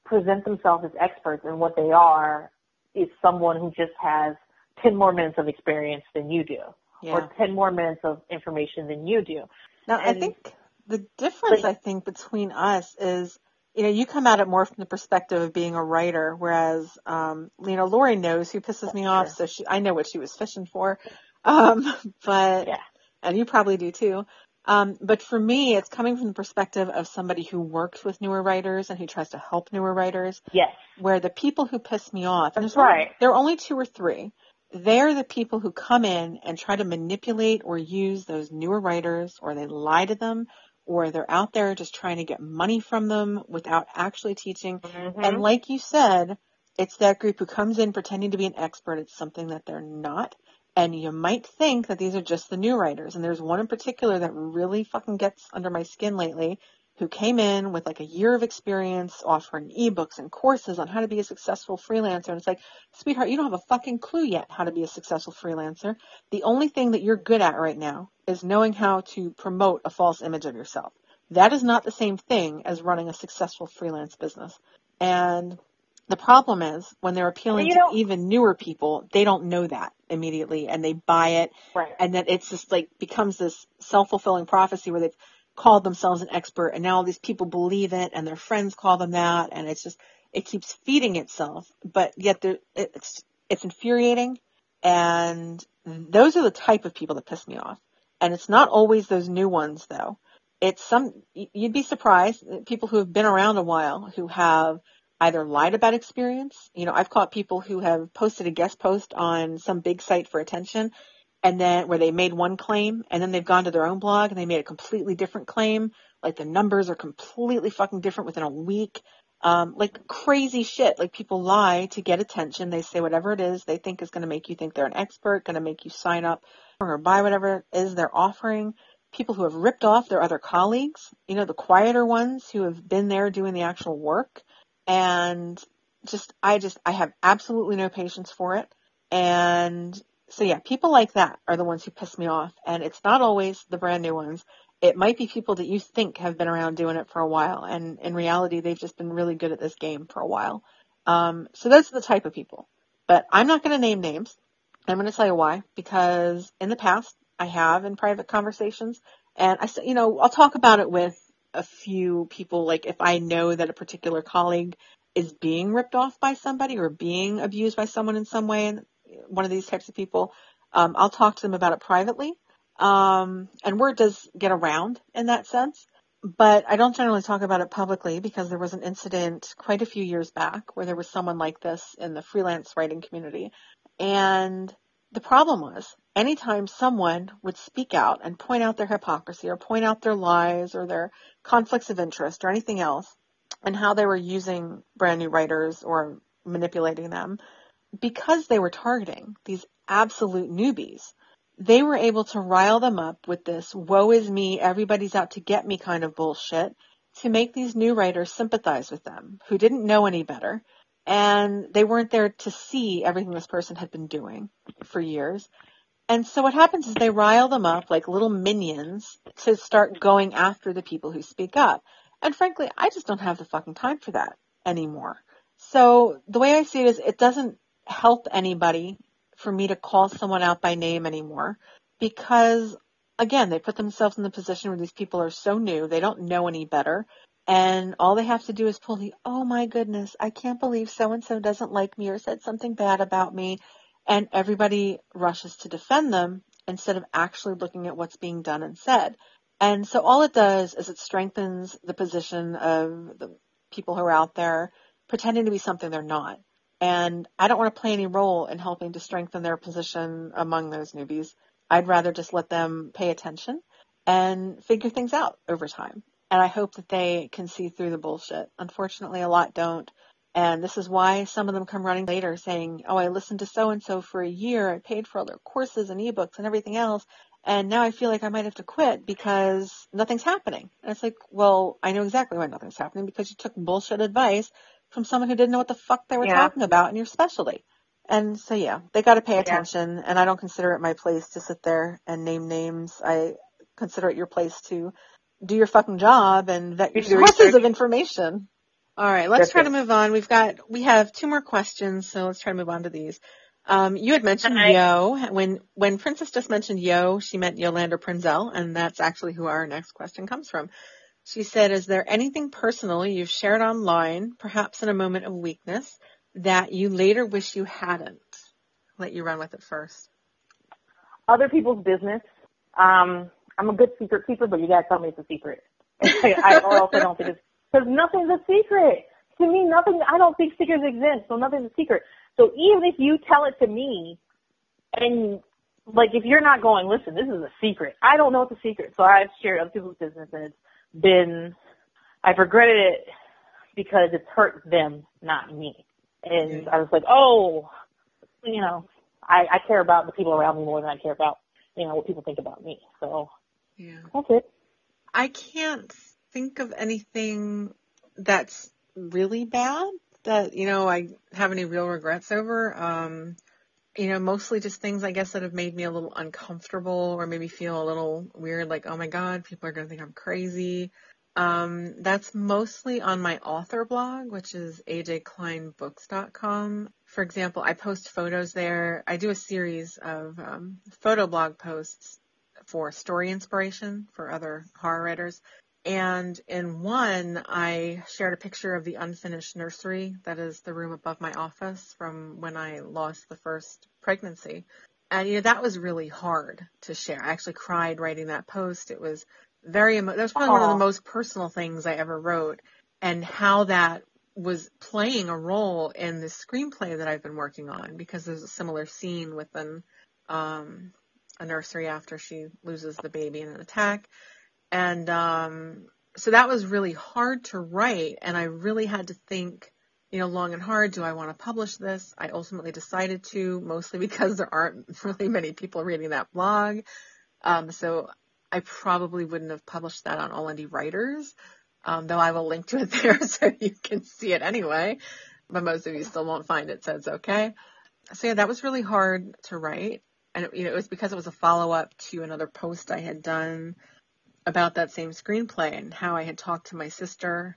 present themselves as experts and what they are is someone who just has 10 more minutes of experience than you do Yeah. or 10 more minutes of information than you do. Now, I think the difference, Like- I think, between us is, you know, you come at it more from the perspective of being a writer, whereas, um, you know, Lori knows who pisses me off, so she, I know what she was fishing for. Um, [laughs] but, Yeah. and you probably do too. Um, but for me, it's coming from the perspective of somebody who works with newer writers and who tries to help newer writers Yes. where the people who piss me off, and there's only- there are only two or three, they're the people who come in and try to manipulate or use those newer writers, or they lie to them, or they're out there just trying to get money from them without actually teaching. Mhm. And like you said, it's that group who comes in pretending to be an expert at something that they're not. And you might think that these are just the new writers. And there's one in particular that really fucking gets under my skin lately who came in with like a year of experience offering ebooks and courses on how to be a successful freelancer. And it's like, sweetheart, you don't have a fucking clue yet how to be a successful freelancer. The only thing that you're good at right now is knowing how to promote a false image of yourself. That is not the same thing as running a successful freelance business. And the problem is when they're appealing You to even newer people, they don't know that immediately and they buy it. Right. and then it's just like becomes this self-fulfilling prophecy where they've called themselves an expert and now all these people believe it and their friends call them that and it's just it keeps feeding itself. But yet there- it's it's infuriating and those are the type of people that piss me off. And it's not always those new ones though. It's some you'd be surprised people who have been around a while who have either lied about experience you know i've caught people who have posted a guest post on some big site for attention and then where they made one claim and then they've gone to their own blog and they made a completely different claim like the numbers are completely fucking different within a week Um, like crazy shit. Like people lie to get attention. They say whatever it is they think is going to make you think they're an expert, going to make you sign up or buy whatever it is they're offering. People who have ripped off their other colleagues, you know, the quieter ones who have been there doing the actual work. And just, I just, I have absolutely no patience for it. And so yeah, people like that are the ones who piss me off. And it's not always the brand new ones. It might be people that you think have been around doing it for a while. And in reality, they've just been really good at this game for a while. Um, so those are the type of people. But I'm not going to name names. I'm going to tell you why. Because in the past, I have in private conversations. And I, you know, I'll talk about it with a few people. Like if I know that a particular colleague is being ripped off by somebody or being abused by someone in some way, and one of these types of people, um, I'll talk to them about it privately. Um, and word does get around in that sense, but I don't generally talk about it publicly because there was an incident quite a few years back where there was someone like this in the freelance writing community. And the problem was anytime someone would speak out and point out their hypocrisy or point out their lies or their conflicts of interest or anything else and how they were using brand new writers or manipulating them, because they were targeting these absolute newbies, they were able to rile them up with this woe is me, everybody's out to get me kind of bullshit to make these new writers sympathize with them who didn't know any better and they weren't there to see everything this person had been doing for years. And so what happens is they rile them up like little minions to start going after the people who speak up. And frankly, I just don't have the fucking time for that anymore. So the way I see it is it doesn't help anybody for me to call someone out by name anymore because again, they put themselves in the position where these people are so new, they don't know any better. And all they have to do is pull the, oh my goodness, I can't believe so and so doesn't like me or said something bad about me. And everybody rushes to defend them instead of actually looking at what's being done and said. And so all it does is it strengthens the position of the people who are out there pretending to be something they're not. And I don't want to play any role in helping to strengthen their position among those newbies. I'd rather just let them pay attention and figure things out over time. And I hope that they can see through the bullshit. Unfortunately, a lot don't. And this is why some of them come running later saying, oh, I listened to so and so for a year. I paid for all their courses and ebooks and everything else. And now I feel like I might have to quit because nothing's happening. And it's like, well, I know exactly why nothing's happening because you took bullshit advice from someone who didn't know what the fuck they were yeah. talking about in your specialty. And so yeah, they got to pay attention. Yeah. And I don't consider it my place to sit there and name names. I consider it your place to do your fucking job and vet your sources of information. All right, let's try to move on. We've got we have two more questions, so let's try to move on to these. Um, you had mentioned Hi. Yo. When when Princess just mentioned Yo, she meant Yolanda Prinzel, and that's actually who our next question comes from. She said, "Is there anything personal you've shared online, perhaps in a moment of weakness, that you later wish you hadn't?" I'll let you run with it first. Other people's business. Um, I'm a good secret keeper, but you gotta tell me it's a secret. [laughs] I, or else I don't think it's because nothing's a secret. To me, nothing. I don't think secrets exist, so nothing's a secret. So even if you tell it to me, and like if you're not going, listen, this is a secret. I don't know it's a secret, so I've shared other people's business, and it's been. I've regretted it because it's hurt them, not me. And I was like, oh, you know, I, I care about the people around me more than I care about, you know, what people think about me. So yeah. That's it. I can't think of anything that's really bad that, you know, I have any real regrets over. Um, you know, mostly just things I guess that have made me a little uncomfortable or maybe feel a little weird, like, oh my god, people are gonna think I'm crazy. Um, that's mostly on my author blog, which is ajkleinbooks.com. For example, I post photos there. I do a series of um, photo blog posts for story inspiration for other horror writers. And in one, I shared a picture of the unfinished nursery that is the room above my office from when I lost the first pregnancy. And you know, that was really hard to share. I actually cried writing that post. It was very, emo- that was probably Aww. one of the most personal things I ever wrote and how that was playing a role in the screenplay that I've been working on because there's a similar scene within, um, a nursery after she loses the baby in an attack. And um, so that was really hard to write and I really had to think, you know, long and hard, do I want to publish this? I ultimately decided to, mostly [laughs] because there aren't really many people reading that blog. Um, so I probably wouldn't have published that on All Indie Writers, um, though I will link to it [laughs] there so you can see it anyway. But most of you still won't find it, so it's okay. So yeah, that was really hard to write. And it, you know, it was because it was a follow up to another post I had done about that same screenplay and how I had talked to my sister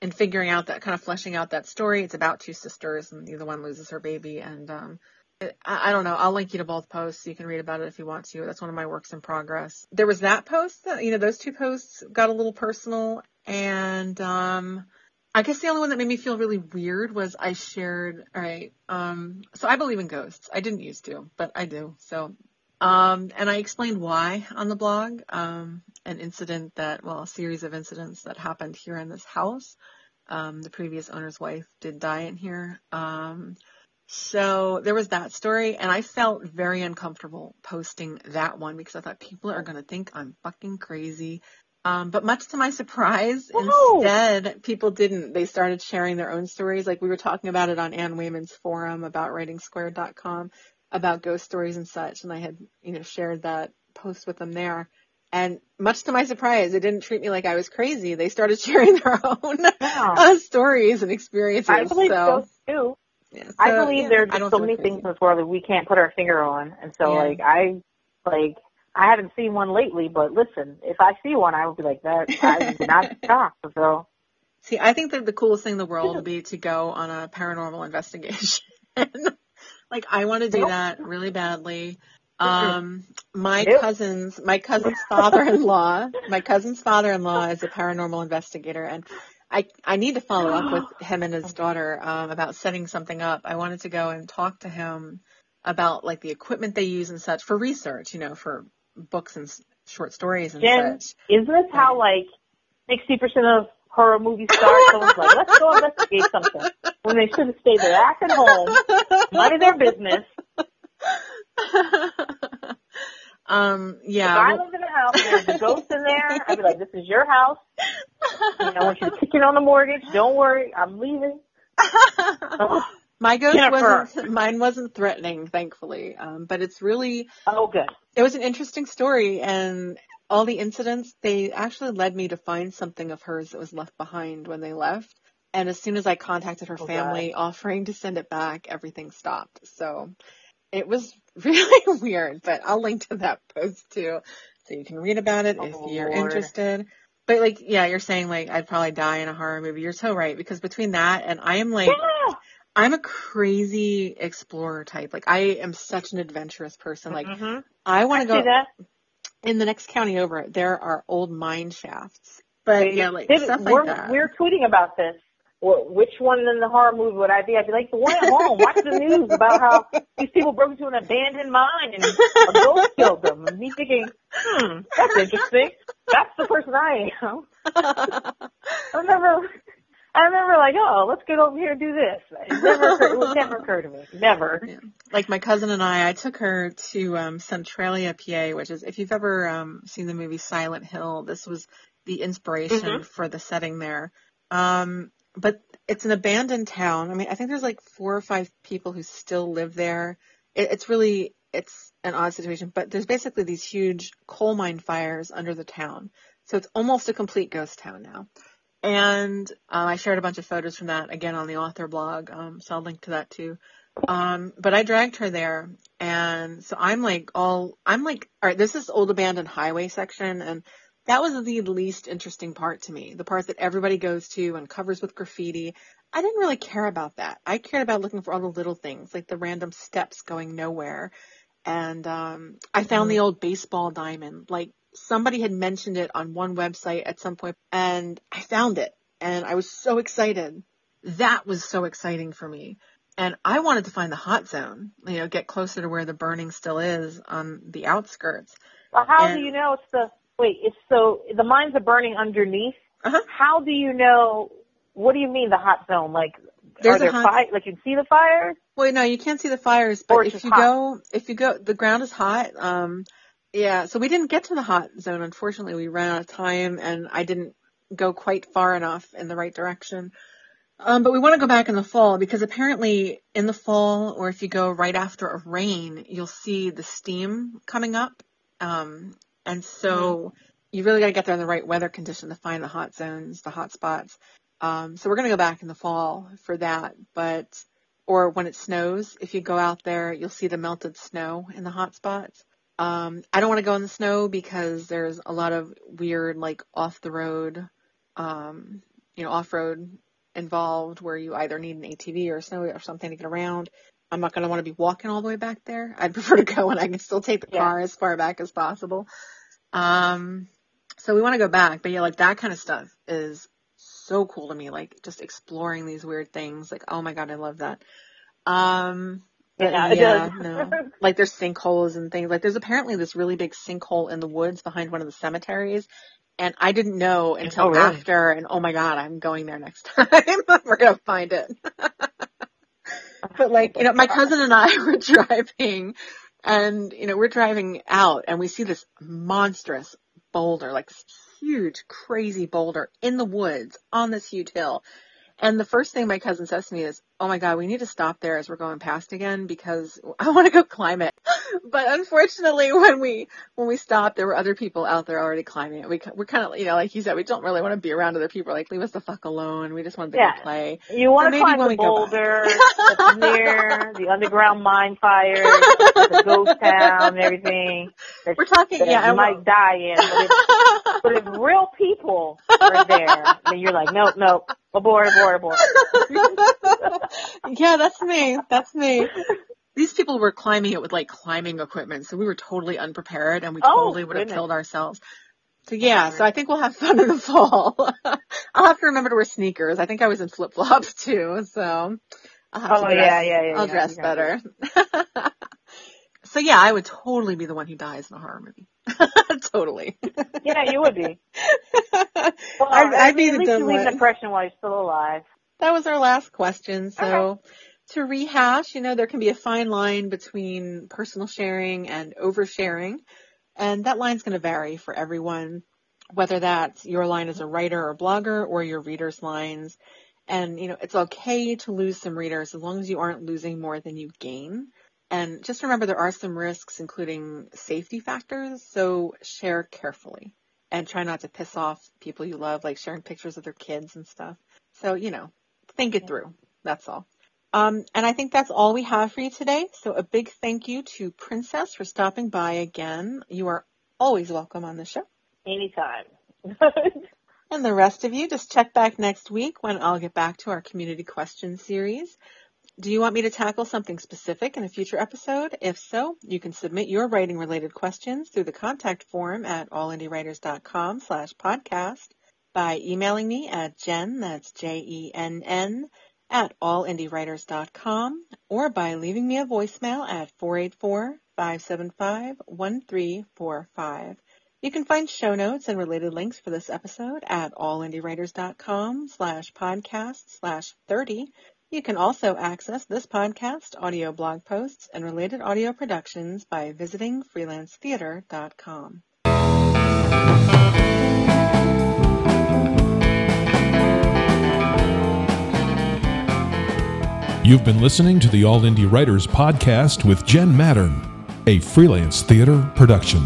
and figuring out that kind of fleshing out that story. It's about two sisters and either one loses her baby. And, um, it, I, I don't know. I'll link you to both posts so you can read about it if you want to. That's one of my works in progress. There was that post that, you know, those two posts got a little personal and, um, I guess the only one that made me feel really weird was I shared, all right, um, so I believe in ghosts. I didn't used to, but I do. So, um, and I explained why on the blog, um, an incident that, well, a series of incidents that happened here in this house. Um, the previous owner's wife did die in here. Um, so there was that story and I felt very uncomfortable posting that one because I thought people are going to think I'm fucking crazy. Um, but much to my surprise, Whoa. instead, people didn't. They started sharing their own stories. Like we were talking about it on Anne Wayman's forum about writingsquare.com about ghost stories and such. And I had, you know, shared that post with them there. And much to my surprise, they didn't treat me like I was crazy. They started [laughs] sharing their own Yeah. uh, stories and experiences. I believe so, so too. yeah, I believe yeah, there are just so many crazy. things in this world that we can't put our finger on, and so Yeah. like I, like I haven't seen one lately, but listen, if I see one, I will be like that. I would not [laughs] shocked. So See, I think that the coolest thing in the world would be to go on a paranormal investigation. [laughs] like I want to do that really badly. Um, my cousins, my cousin's father-in-law, my cousin's father-in-law is a paranormal investigator and I, I need to follow up with [gasps] him and his daughter, um, about setting something up. I wanted to go and talk to him about like the equipment they use and such for research, you know, for books and short stories and Jenn, such. isn't this how like sixty percent of horror movie star. Someone's like, let's go investigate something when they should have stayed their ass at home, minding their business. um, yeah. If I lived in a house there's a ghost in there, I'd be like, this is your house. You know, I want you to kick in on the mortgage. Don't worry, I'm leaving. Oh, [laughs] My ghost Jennifer. wasn't, mine wasn't threatening, thankfully. Um, but it's really, oh good. it was an interesting story and all the incidents, they actually led me to find something of hers that was left behind when they left. And as soon as I contacted her Oh, family offering to send it back, everything stopped. So it was [laughs] really weird, but I'll link to that post too. So you can read about it if Oh, you're Lord. interested. But like, yeah, you're saying like I'd probably die in a horror movie. You're so right because between that and I am like, Yeah. I'm a crazy explorer type. Like I am such an adventurous person. Like Mhm. I want to go that. In the next county over. There are old mine shafts. But yeah, like Did- stuff we're, like that. we're tweeting about this. Wh- Which one in the horror movie would I be? I'd be like the one at home. Watch the news about how these people broke into an abandoned mine and a ghost killed them. And me thinking, hmm, that's interesting. That's the person I am. [laughs] I remember, I remember like, oh, let's get over here and do this. It never, occurred, it would never occur to me. Never. Yeah. Like my cousin and I, I took her to um, Centralia, PA, which is if you've ever um, seen the movie Silent Hill, this was the inspiration Mhm. for the setting there. Um, but it's an abandoned town. I mean, I think there's like four or five people who still live there. It, it's really it's an odd situation, but there's basically these huge coal mine fires under the town, so it's almost a complete ghost town now. And uh, I shared a bunch of photos from that again on the author blog, um, so I'll link to that too. Um, but I dragged her there, and so I'm like all I'm like, all right, this is old abandoned highway section, and that was the least interesting part to me. The part that everybody goes to and covers with graffiti. I didn't really care about that. I cared about looking for all the little things, like the random steps going nowhere. And um, I found the old baseball diamond. Like somebody had mentioned it on one website at some point, and I found it, and I was so excited. That was so exciting for me. And I wanted to find the hot zone, you know, get closer to where the burning still is on the outskirts. Well, how And- do you know it's the wait? It's so the mines are burning underneath. Uh-huh. How do you know? What do you mean the hot zone? Like, There's are a there fire? Like you can see the fires? Well, no, you can't see the fires, but if you hot. go, if you go, the ground is hot. Um, yeah, so we didn't get to the hot zone. Unfortunately, we ran out of time, and I didn't go quite far enough in the right direction. Um, but we want to go back in the fall because apparently in the fall, or if you go right after a rain, you'll see the steam coming up. Um, and so mm-hmm. you really got to get there in the right weather condition to find the hot zones, the hot spots. Um, so we're going to go back in the fall for that, but, or when it snows, if you go out there, you'll see the melted snow in the hot spots. Um, I don't want to go in the snow because there's a lot of weird, like off the road, um, you know, off road involved where you either need an ATV or a snow or something to get around. I'm not going to want to be walking all the way back there. I'd [laughs] prefer to go and I can still take the yeah. car as far back as possible. Um, so we want to go back, but yeah, like that kind of stuff is so cool to me. Like just exploring these weird things. Like, oh my God, I love that. Um, yeah, yeah no. [laughs] Like there's sinkholes and things. Like there's apparently this really big sinkhole in the woods behind one of the cemeteries. And I didn't know until oh, really? after and oh my god, I'm going there next [laughs] time. [laughs] We're gonna find it. but like, you know, my cousin and I were driving and, you know, we're driving out and we see this monstrous boulder, like huge, crazy boulder in the woods on this huge hill. And the first thing my cousin says to me is, "Oh my god, we need to stop there as we're going past again because [laughs] I want to go climb it." [laughs] but unfortunately, when we when we stopped, there were other people out there already climbing it. We we're kind of you know like you said, we don't really want to be around other people. Like leave us the fuck alone. We just want to yeah. play. You want to climb the boulder that's [laughs] near the underground mine fire, the ghost town, and everything. We're talking, yeah, you might die in. But if, but if real people are there, then you're like, nope, nope abort, abort, abort. yeah, that's me. That's me. These people were climbing it with like climbing equipment, so we were totally unprepared and we oh, totally would have killed ourselves. So yeah, so I think we'll have fun in the fall. [laughs] I'll have to remember to wear sneakers. I think I was in flip flops [laughs] too, so I'll have oh, to dress, yeah, yeah, yeah, I'll yeah, dress better. [laughs] so yeah, I would totally be the one who dies in a horror movie. Totally. Yeah, you would be. [laughs] Well, I'd, I'd be at least you leave an impression while you're still alive. That was our last question. So okay. to rehash, you know, there can be a fine line between personal sharing and oversharing. And that line's going to vary for everyone, whether that's your line as a writer or blogger or your readers' lines. And, you know, it's okay to lose some readers as long as you aren't losing more than you gain. And just remember there are some risks, including safety factors, so share carefully and try not to piss off people you love, like sharing pictures of their kids and stuff. So, you know, think it through. That's all. Um, and I think that's all we have for you today. So a big thank you to Princess for stopping by again. You are always welcome on the show. Anytime. [laughs] and the rest of you, just check back next week when I'll get back to our community question series. Do you want me to tackle something specific in a future episode? If so, you can submit your writing related questions through the contact form at allindiewriters.com slash podcast by emailing me at jenn, that's J-E-N-N, at allindiewriters.com or by leaving me a voicemail at 484-575-1345. You can find show notes and related links for this episode at allindiewriters.com slash podcast slash 30 you can also access this podcast, audio blog posts, and related audio productions by visiting freelancetheater.com. You've been listening to the All Indie Writers podcast with Jenn Mattern, a freelance theater production.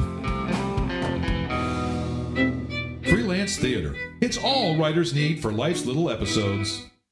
Freelance theater. It's all writers need for life's little episodes.